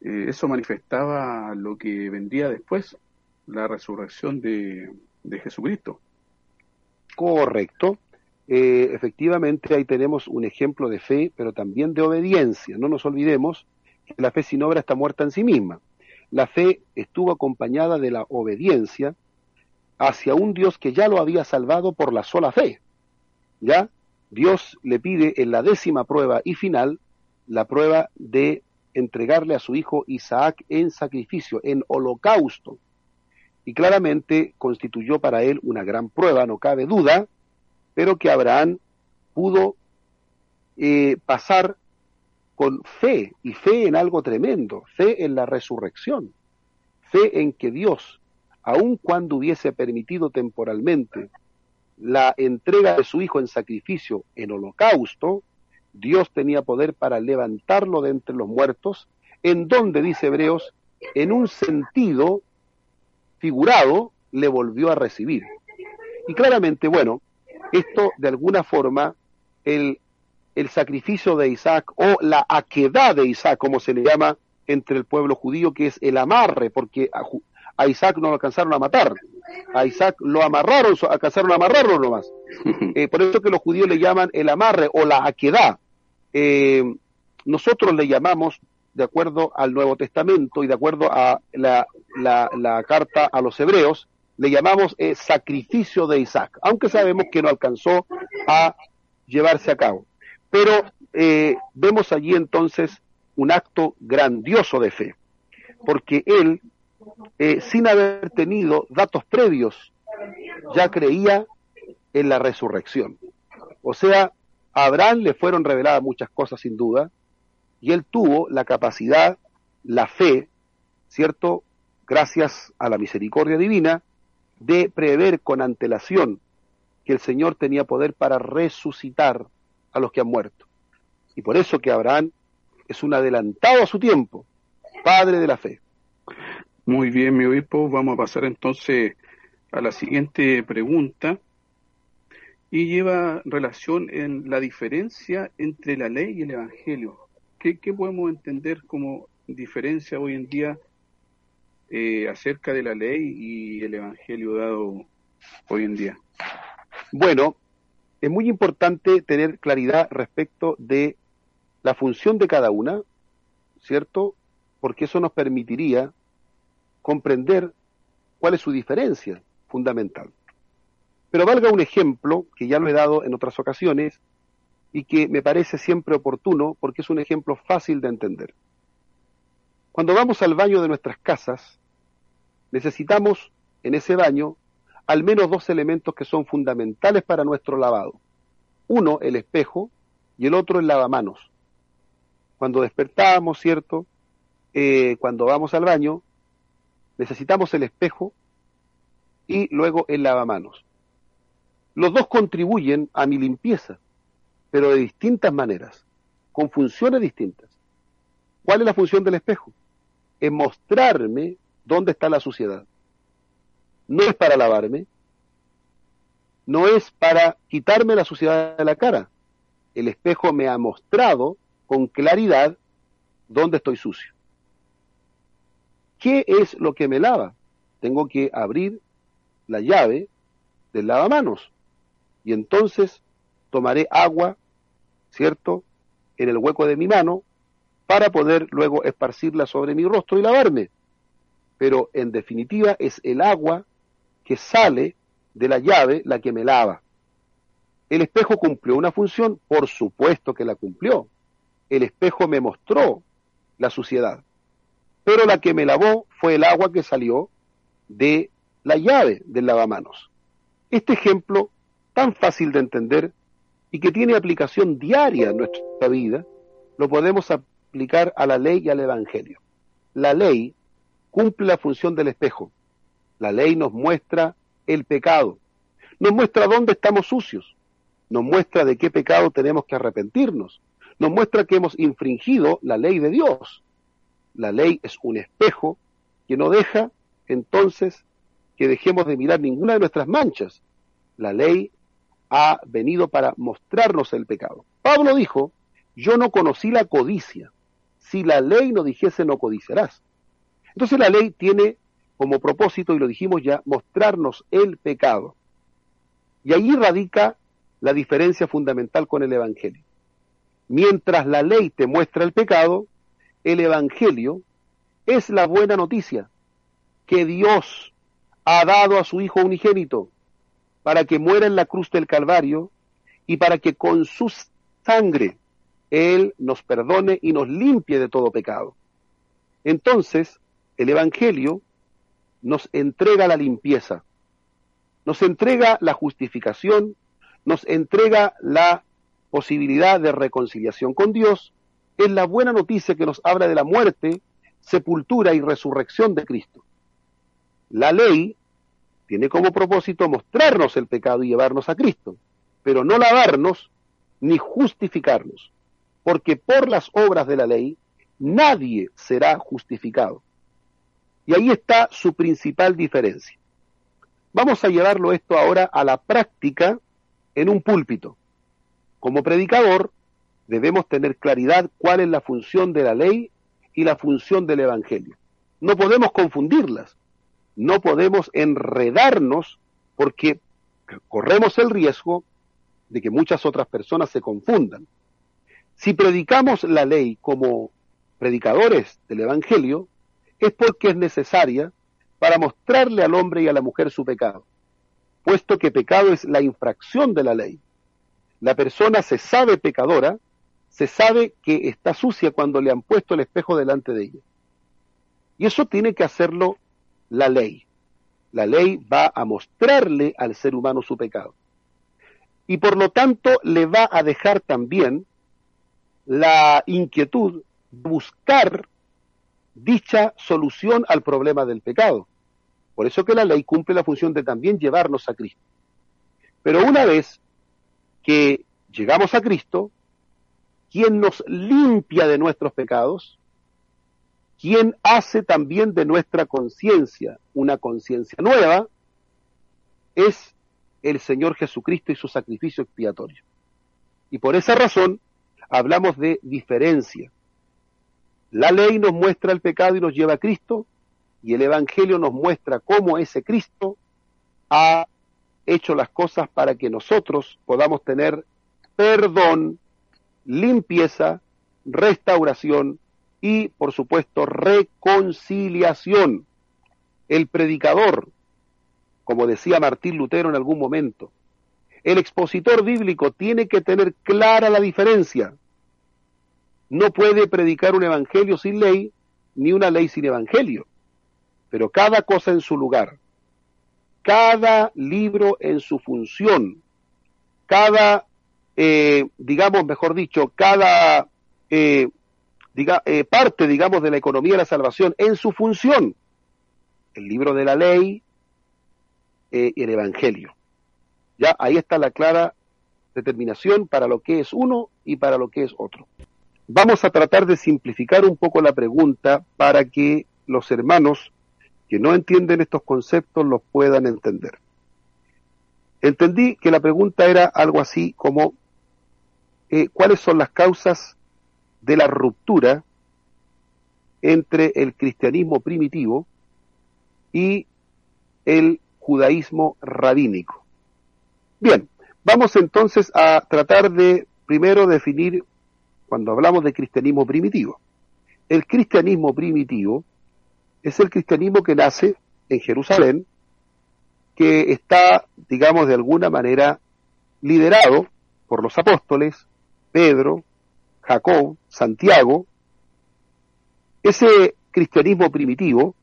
eh, eso manifestaba lo que vendría después, la resurrección de, de Jesucristo. Correcto. Eh, efectivamente, ahí tenemos un ejemplo de fe, pero también de obediencia. No nos olvidemos que la fe sin obra está muerta en sí misma. La fe estuvo acompañada de la obediencia hacia un Dios que ya lo había salvado por la sola fe. ¿Ya? Dios le pide en la décima prueba y final la prueba de entregarle a su hijo Isaac en sacrificio, en holocausto. Y claramente constituyó para él una gran prueba, no cabe duda, pero que Abraham pudo eh, pasar con fe, y fe en algo tremendo, fe en la resurrección, fe en que Dios, aun cuando hubiese permitido temporalmente la entrega de su hijo en sacrificio, en holocausto, Dios tenía poder para levantarlo de entre los muertos, en donde, dice Hebreos, en un sentido figurado, le volvió a recibir. Y claramente, bueno, esto de alguna forma, el, el sacrificio de Isaac o la aquedad de Isaac, como se le llama entre el pueblo judío, que es el amarre, porque a, Isaac no lo alcanzaron a matar, a Isaac lo amarraron, alcanzaron a amarrarlo nomás. [LAUGHS] Eh, por eso que los judíos le llaman el amarre o la aquedad. Eh, nosotros le llamamos, de acuerdo al Nuevo Testamento y de acuerdo a la, carta a los hebreos, le llamamos eh, sacrificio de Isaac, aunque sabemos que no alcanzó a llevarse a cabo. Pero eh, vemos allí entonces un acto grandioso de fe, porque él, sin haber tenido datos previos, ya creía en la resurrección. O sea, a Abraham le fueron reveladas muchas cosas sin duda, y él tuvo la capacidad, la fe, ¿cierto? Gracias a la misericordia divina, de prever con antelación que el Señor tenía poder para resucitar a los que han muerto. Y por eso que Abraham es un adelantado a su tiempo, padre de la fe. Muy bien, mi obispo, vamos a pasar entonces a la siguiente pregunta y lleva relación en la diferencia entre la ley y el Evangelio. ¿Qué, podemos entender como diferencia hoy en día eh, acerca de la ley y el Evangelio dado hoy en día? Bueno, es muy importante tener claridad respecto de la función de cada una, ¿cierto? Porque eso nos permitiría comprender cuál es su diferencia fundamental. Pero valga un ejemplo, que ya lo he dado en otras ocasiones, y que me parece siempre oportuno porque es un ejemplo fácil de entender. Cuando vamos al baño de nuestras casas, necesitamos en ese baño al menos dos elementos que son fundamentales para nuestro lavado. Uno, el espejo, y el otro, el lavamanos. Cuando despertamos, ¿cierto? Eh, cuando vamos al baño, necesitamos el espejo y luego el lavamanos. Los dos contribuyen a mi limpieza, pero de distintas maneras, con funciones distintas. ¿Cuál es la función del espejo? Es mostrarme dónde está la suciedad. No es para lavarme, no es para quitarme la suciedad de la cara. El espejo me ha mostrado con claridad dónde estoy sucio. ¿Qué es lo que me lava? Tengo que abrir la llave del lavamanos y entonces tomaré agua, ¿cierto?, en el hueco de mi mano para poder luego esparcirla sobre mi rostro y lavarme. Pero en definitiva es el agua que sale de la llave la que me lava. ¿El espejo cumplió una función? Por supuesto que la cumplió. El espejo me mostró la suciedad. Pero la que me lavó fue el agua que salió de la llave del lavamanos. Este ejemplo tan fácil de entender y que tiene aplicación diaria en nuestra vida, lo podemos aplicar a la ley y al Evangelio. La ley cumple la función del espejo. La ley nos muestra el pecado, nos muestra dónde estamos sucios, nos muestra de qué pecado tenemos que arrepentirnos, nos muestra que hemos infringido la ley de Dios. La ley es un espejo que no deja entonces que dejemos de mirar ninguna de nuestras manchas. La ley ha venido para mostrarnos el pecado. Pablo dijo, yo no conocí la codicia. Si la ley no dijese no codiciarás. Entonces la ley tiene como propósito, y lo dijimos ya, mostrarnos el pecado. Y ahí radica la diferencia fundamental con el Evangelio. Mientras la ley te muestra el pecado, el Evangelio es la buena noticia que Dios ha dado a su Hijo unigénito para que muera en la cruz del Calvario y para que con su sangre Él nos perdone y nos limpie de todo pecado. Entonces, el Evangelio nos entrega la limpieza, nos entrega la justificación, nos entrega la posibilidad de reconciliación con Dios, es la buena noticia que nos habla de la muerte, sepultura y resurrección de Cristo. La ley tiene como propósito mostrarnos el pecado y llevarnos a Cristo, pero no lavarnos ni justificarnos, porque por las obras de la ley nadie será justificado. Y ahí está su principal diferencia. Vamos a llevarlo esto ahora a la práctica en un púlpito. Como predicador, debemos tener claridad cuál es la función de la ley y la función del Evangelio. No podemos confundirlas no podemos enredarnos porque corremos el riesgo de que muchas otras personas se confundan. Si predicamos la ley como predicadores del Evangelio, es porque es necesaria para mostrarle al hombre y a la mujer su pecado, puesto que pecado es la infracción de la ley. La persona se sabe pecadora, se sabe que está sucia cuando le han puesto el espejo delante de ella. Y eso tiene que hacerlo la ley. La ley va a mostrarle al ser humano su pecado. Y por lo tanto le va a dejar también la inquietud buscar dicha solución al problema del pecado. Por eso que la ley cumple la función de también llevarnos a Cristo. Pero una vez que llegamos a Cristo, quien nos limpia de nuestros pecados, quien hace también de nuestra conciencia una conciencia nueva, es el Señor Jesucristo y su sacrificio expiatorio. Y por esa razón hablamos de diferencia. La ley nos muestra el pecado y nos lleva a Cristo, y el Evangelio nos muestra cómo ese Cristo ha hecho las cosas para que nosotros podamos tener perdón, limpieza, restauración y, por supuesto, reconciliación. El predicador, como decía Martín Lutero en algún momento, el expositor bíblico tiene que tener clara la diferencia. No puede predicar un evangelio sin ley, ni una ley sin evangelio, pero cada cosa en su lugar, cada libro en su función, cada, eh, digamos, mejor dicho, cada eh, diga, eh, parte, digamos, de la economía de la salvación en su función. El libro de la ley eh, y el Evangelio. Ya ahí está la clara determinación para lo que es uno y para lo que es otro. Vamos a tratar de simplificar un poco la pregunta para que los hermanos que no entienden estos conceptos los puedan entender. Entendí que la pregunta era algo así como eh, ¿cuáles son las causas de la ruptura entre el cristianismo primitivo y el judaísmo rabínico. Bien, vamos entonces a tratar de primero definir, cuando hablamos de cristianismo primitivo. El cristianismo primitivo es el cristianismo que nace en Jerusalén, que está, digamos, de alguna manera liderado por los apóstoles, Pedro, Jacob, Santiago, ese cristianismo primitivo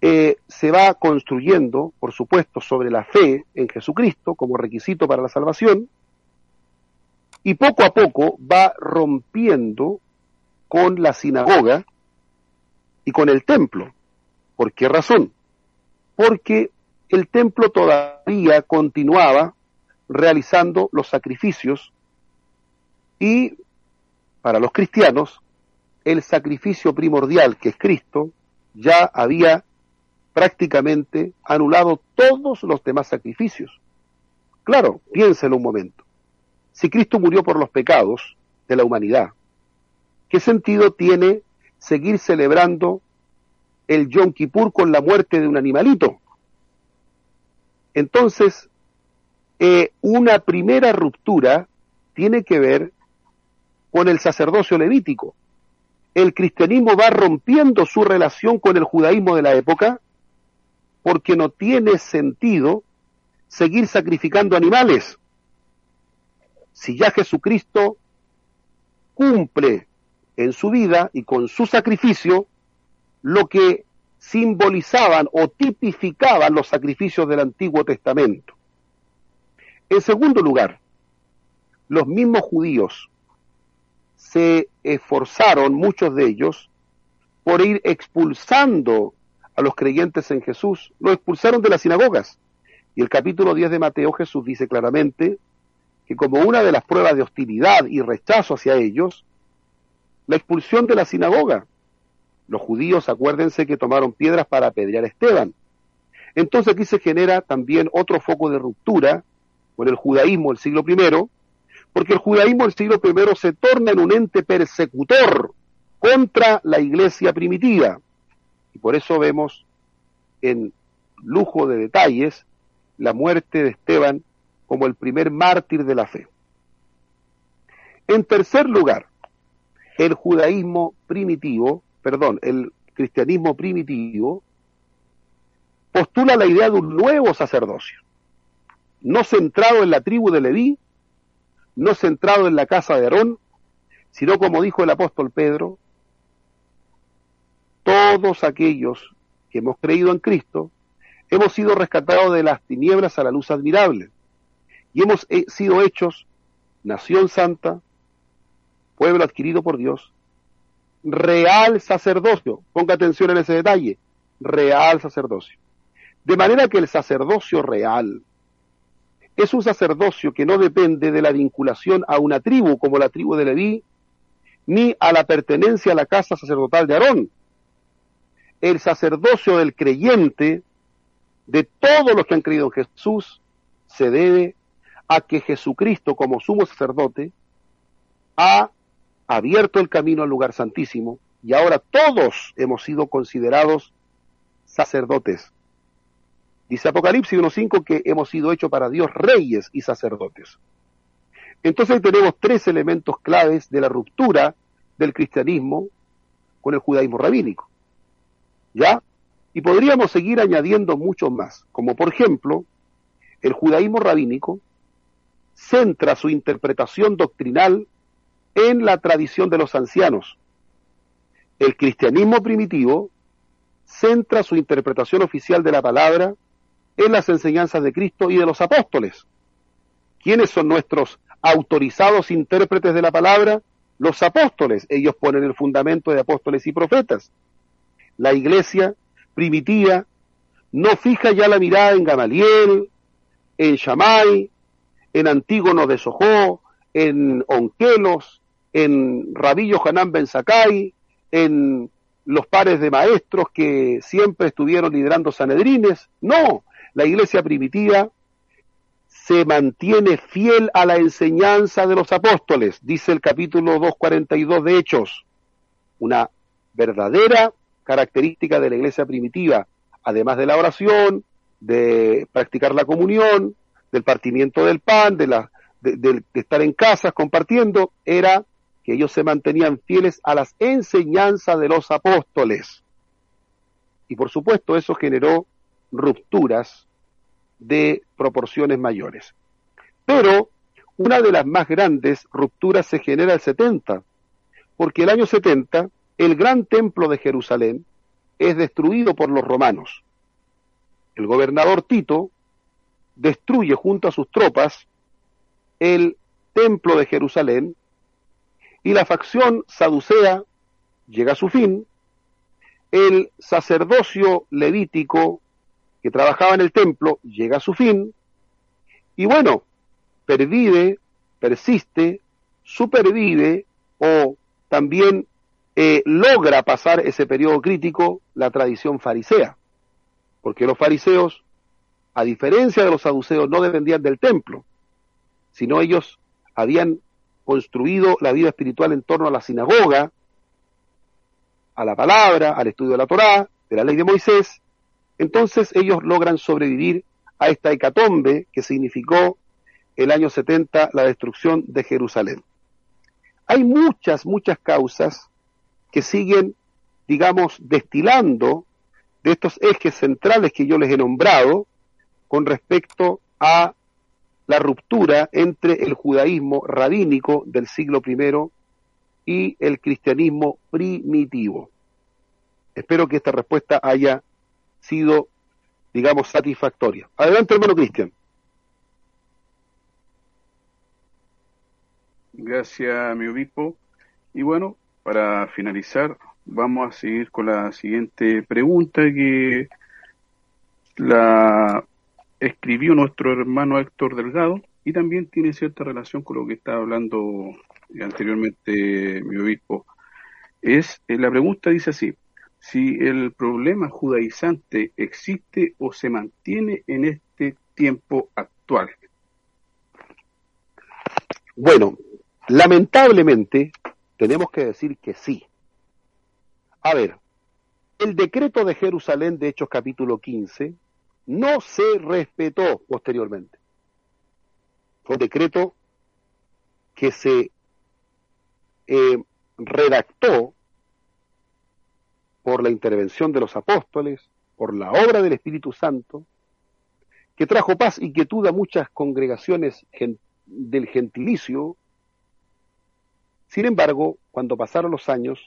eh, se va construyendo, por supuesto, sobre la fe en Jesucristo como requisito para la salvación, y poco a poco va rompiendo con la sinagoga y con el templo. ¿Por qué razón? Porque el templo todavía continuaba realizando los sacrificios y para los cristianos, el sacrificio primordial, que es Cristo, ya había prácticamente anulado todos los demás sacrificios. Claro, piénselo un momento. Si Cristo murió por los pecados de la humanidad, ¿qué sentido tiene seguir celebrando el Yom Kippur con la muerte de un animalito? Entonces, eh, una primera ruptura tiene que ver con el sacerdocio levítico. el cristianismo va rompiendo su relación con el judaísmo de la época porque no tiene sentido seguir sacrificando animales. Si ya Jesucristo cumple en su vida y con su sacrificio lo que simbolizaban o tipificaban los sacrificios del Antiguo Testamento. En segundo lugar, los mismos judíos se esforzaron, muchos de ellos, por ir expulsando a los creyentes en Jesús. Los expulsaron de las sinagogas. Y el capítulo 10 de Mateo Jesús dice claramente que como una de las pruebas de hostilidad y rechazo hacia ellos, la expulsión de la sinagoga. Los judíos, acuérdense que tomaron piedras para apedrear a Esteban. Entonces aquí se genera también otro foco de ruptura con el judaísmo del siglo I, porque el judaísmo del siglo I se torna en un ente persecutor contra la iglesia primitiva. Y por eso vemos en lujo de detalles la muerte de Esteban como el primer mártir de la fe. En tercer lugar, el judaísmo primitivo, perdón, el cristianismo primitivo, postula la idea de un nuevo sacerdocio, no centrado en la tribu de Leví, no centrado en la casa de Aarón, sino como dijo el apóstol Pedro, todos aquellos que hemos creído en Cristo, hemos sido rescatados de las tinieblas a la luz admirable y hemos eh, sido hechos nación santa, pueblo adquirido por Dios, real sacerdocio. Ponga atención en ese detalle, real sacerdocio. De manera que el sacerdocio real es un sacerdocio que no depende de la vinculación a una tribu como la tribu de Leví, ni a la pertenencia a la casa sacerdotal de Aarón. El sacerdocio del creyente, de todos los que han creído en Jesús, se debe a que Jesucristo como sumo sacerdote ha abierto el camino al lugar santísimo y ahora todos hemos sido considerados sacerdotes. Dice Apocalipsis 1.5 que hemos sido hechos para Dios reyes y sacerdotes. Entonces tenemos tres elementos claves de la ruptura del cristianismo con el judaísmo rabínico. ¿Ya? Y podríamos seguir añadiendo muchos más, como por ejemplo, el judaísmo rabínico centra su interpretación doctrinal en la tradición de los ancianos. El cristianismo primitivo centra su interpretación oficial de la palabra en las enseñanzas de Cristo y de los apóstoles. ¿Quiénes son nuestros autorizados intérpretes de la palabra? Los apóstoles. Ellos ponen el fundamento de apóstoles y profetas. La iglesia primitiva no fija ya la mirada en Gamaliel, en Shammai, en Antígono de Sojó, en Onquelos, en Rabillo Hanán Ben Sakai, en los pares de maestros que siempre estuvieron liderando Sanedrines. No, la iglesia primitiva se mantiene fiel a la enseñanza de los apóstoles, dice el capítulo 242 de Hechos. Una verdadera característica de la iglesia primitiva, además de la oración, de practicar la comunión, del partimiento del pan, de, de, estar en casas compartiendo, era que ellos se mantenían fieles a las enseñanzas de los apóstoles. Y por supuesto eso generó rupturas de proporciones mayores. Pero una de las más grandes rupturas se genera el 70, porque el año 70 el gran templo de Jerusalén es destruido por los romanos. El gobernador Tito destruye junto a sus tropas el templo de Jerusalén y la facción saducea llega a su fin, el sacerdocio levítico que trabajaba en el templo llega a su fin, y bueno, pervive, persiste, supervive o también eh, logra pasar ese periodo crítico la tradición farisea, porque los fariseos a diferencia de los saduceos, no dependían del templo, sino ellos habían construido la vida espiritual en torno a la sinagoga, a la palabra, al estudio de la Torá, de la ley de Moisés. Entonces ellos logran sobrevivir a esta hecatombe que significó el año 70 la destrucción de Jerusalén. Hay muchas, muchas causas que siguen, digamos, destilando de estos ejes centrales que yo les he nombrado con respecto a la ruptura entre el judaísmo rabínico del siglo I y el cristianismo primitivo. Espero que esta respuesta haya sido, digamos, satisfactoria. Adelante, hermano Cristian. Gracias, mi obispo. Y bueno, para finalizar, vamos a seguir con la siguiente pregunta que la escribió nuestro hermano Héctor Delgado y también tiene cierta relación con lo que estaba hablando anteriormente mi obispo. Es, eh, la pregunta dice así, si el problema judaizante existe o se mantiene en este tiempo actual. Bueno, lamentablemente tenemos que decir que sí. A ver, el decreto de Jerusalén de Hechos capítulo 15 no se respetó posteriormente. Fue un decreto que se eh, redactó por la intervención de los apóstoles, por la obra del Espíritu Santo, que trajo paz y quietud a muchas congregaciones del gentilicio. Sin embargo, cuando pasaron los años,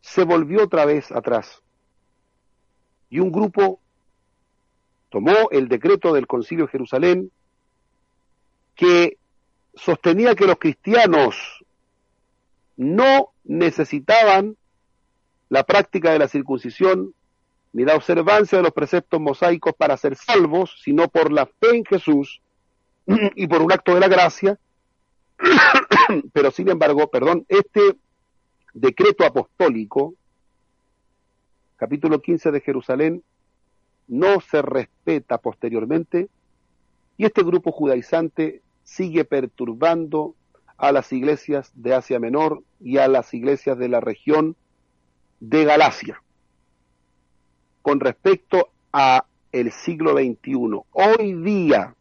se volvió otra vez atrás y un grupo tomó el decreto del Concilio de Jerusalén que sostenía que los cristianos no necesitaban la práctica de la circuncisión ni la observancia de los preceptos mosaicos para ser salvos, sino por la fe en Jesús y por un acto de la gracia. [COUGHS] Pero sin embargo, perdón, este decreto apostólico, capítulo 15 de Jerusalén, no se respeta posteriormente y este grupo judaizante sigue perturbando a las iglesias de Asia Menor y a las iglesias de la región de Galacia. Con respecto a el siglo XXI, hoy día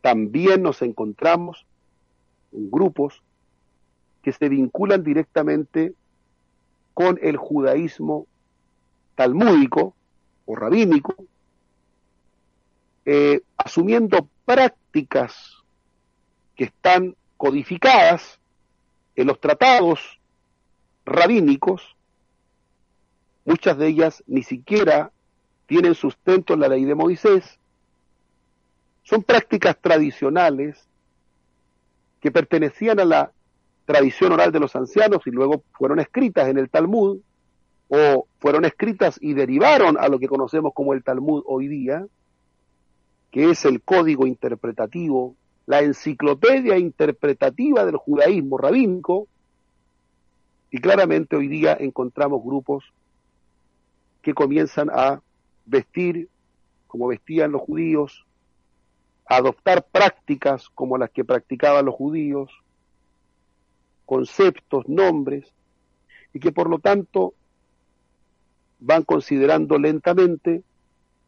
también nos encontramos en grupos que se vinculan directamente con el judaísmo talmúdico o rabínico, eh, asumiendo prácticas que están codificadas en los tratados rabínicos, muchas de ellas ni siquiera tienen sustento en la ley de Moisés, son prácticas tradicionales que pertenecían a la tradición oral de los ancianos y luego fueron escritas en el Talmud o fueron escritas y derivaron a lo que conocemos como el Talmud hoy día, que es el código interpretativo la enciclopedia interpretativa del judaísmo rabínico, y claramente hoy día encontramos grupos que comienzan a vestir como vestían los judíos, a adoptar prácticas como las que practicaban los judíos, conceptos, nombres, y que por lo tanto van considerando lentamente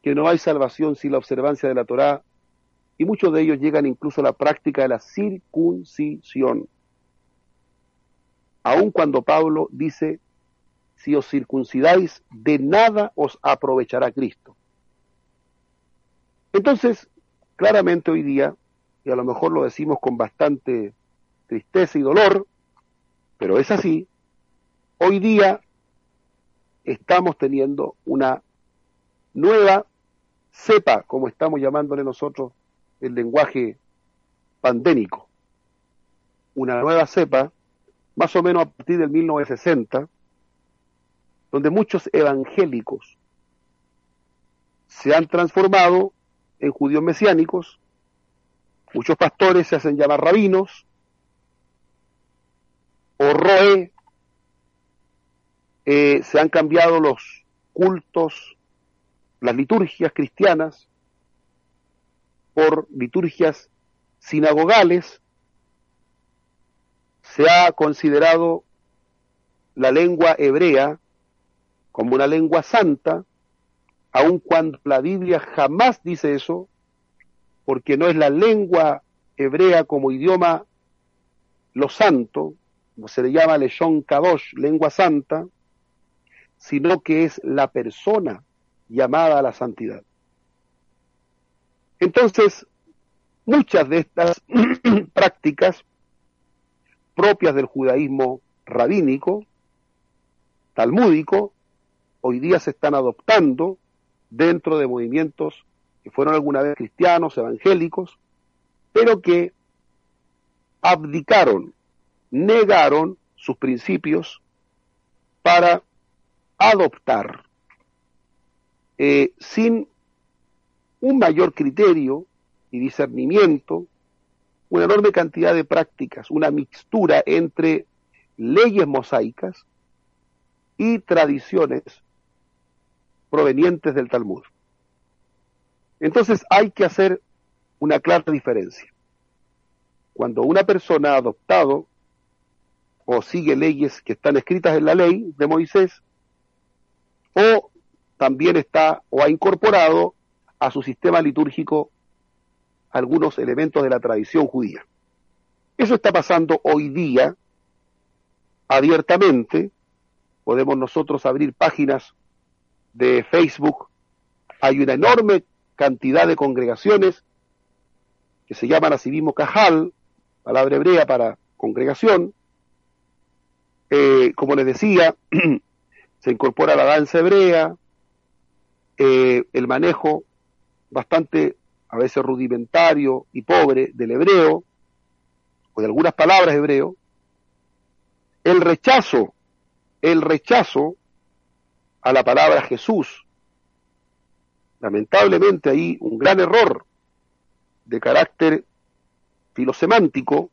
que no hay salvación sin la observancia de la Torá y muchos de ellos llegan incluso a la práctica de la circuncisión. Aun cuando Pablo dice, si os circuncidáis, de nada os aprovechará Cristo. Entonces, claramente hoy día, y a lo mejor lo decimos con bastante tristeza y dolor, pero es así, hoy día estamos teniendo una nueva cepa, como estamos llamándole nosotros el lenguaje pandémico. Una nueva cepa, más o menos a partir del 1960, donde muchos evangélicos se han transformado en judíos mesiánicos, muchos pastores se hacen llamar rabinos, o roe, eh, se han cambiado los cultos, las liturgias cristianas, por liturgias sinagogales, se ha considerado la lengua hebrea como una lengua santa, aun cuando la Biblia jamás dice eso, porque no es la lengua hebrea como idioma lo santo, como se le llama Leshon Kadosh, lengua santa, sino que es la persona llamada a la santidad. Entonces, muchas de estas [CLEARS THROAT] prácticas propias del judaísmo rabínico, talmúdico, hoy día se están adoptando dentro de movimientos que fueron alguna vez cristianos, evangélicos, pero que abdicaron, negaron sus principios para adoptar eh, sin un mayor criterio y discernimiento una enorme cantidad de prácticas, una mixtura entre leyes mosaicas y tradiciones provenientes del Talmud. Entonces hay que hacer una clara diferencia. Cuando una persona ha adoptado o sigue leyes que están escritas en la ley de Moisés, o también está o ha incorporado a su sistema litúrgico algunos elementos de la tradición judía. Eso está pasando hoy día abiertamente. Podemos nosotros abrir páginas de Facebook. Hay una enorme cantidad de congregaciones que se llaman así mismo Cajal, palabra hebrea para congregación. Eh, como les decía, [CLEARS THROAT] se incorpora la danza hebrea, eh, el manejo bastante a veces rudimentario y pobre del hebreo, o de algunas palabras hebreo, el rechazo, el rechazo a la palabra Jesús. Lamentablemente hay un gran error de carácter filosemántico,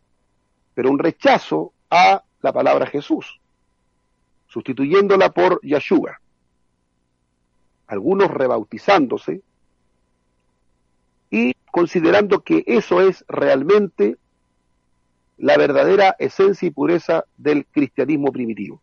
pero un rechazo a la palabra Jesús, sustituyéndola por Yahshua. Algunos rebautizándose, y considerando que eso es realmente la verdadera esencia y pureza del cristianismo primitivo.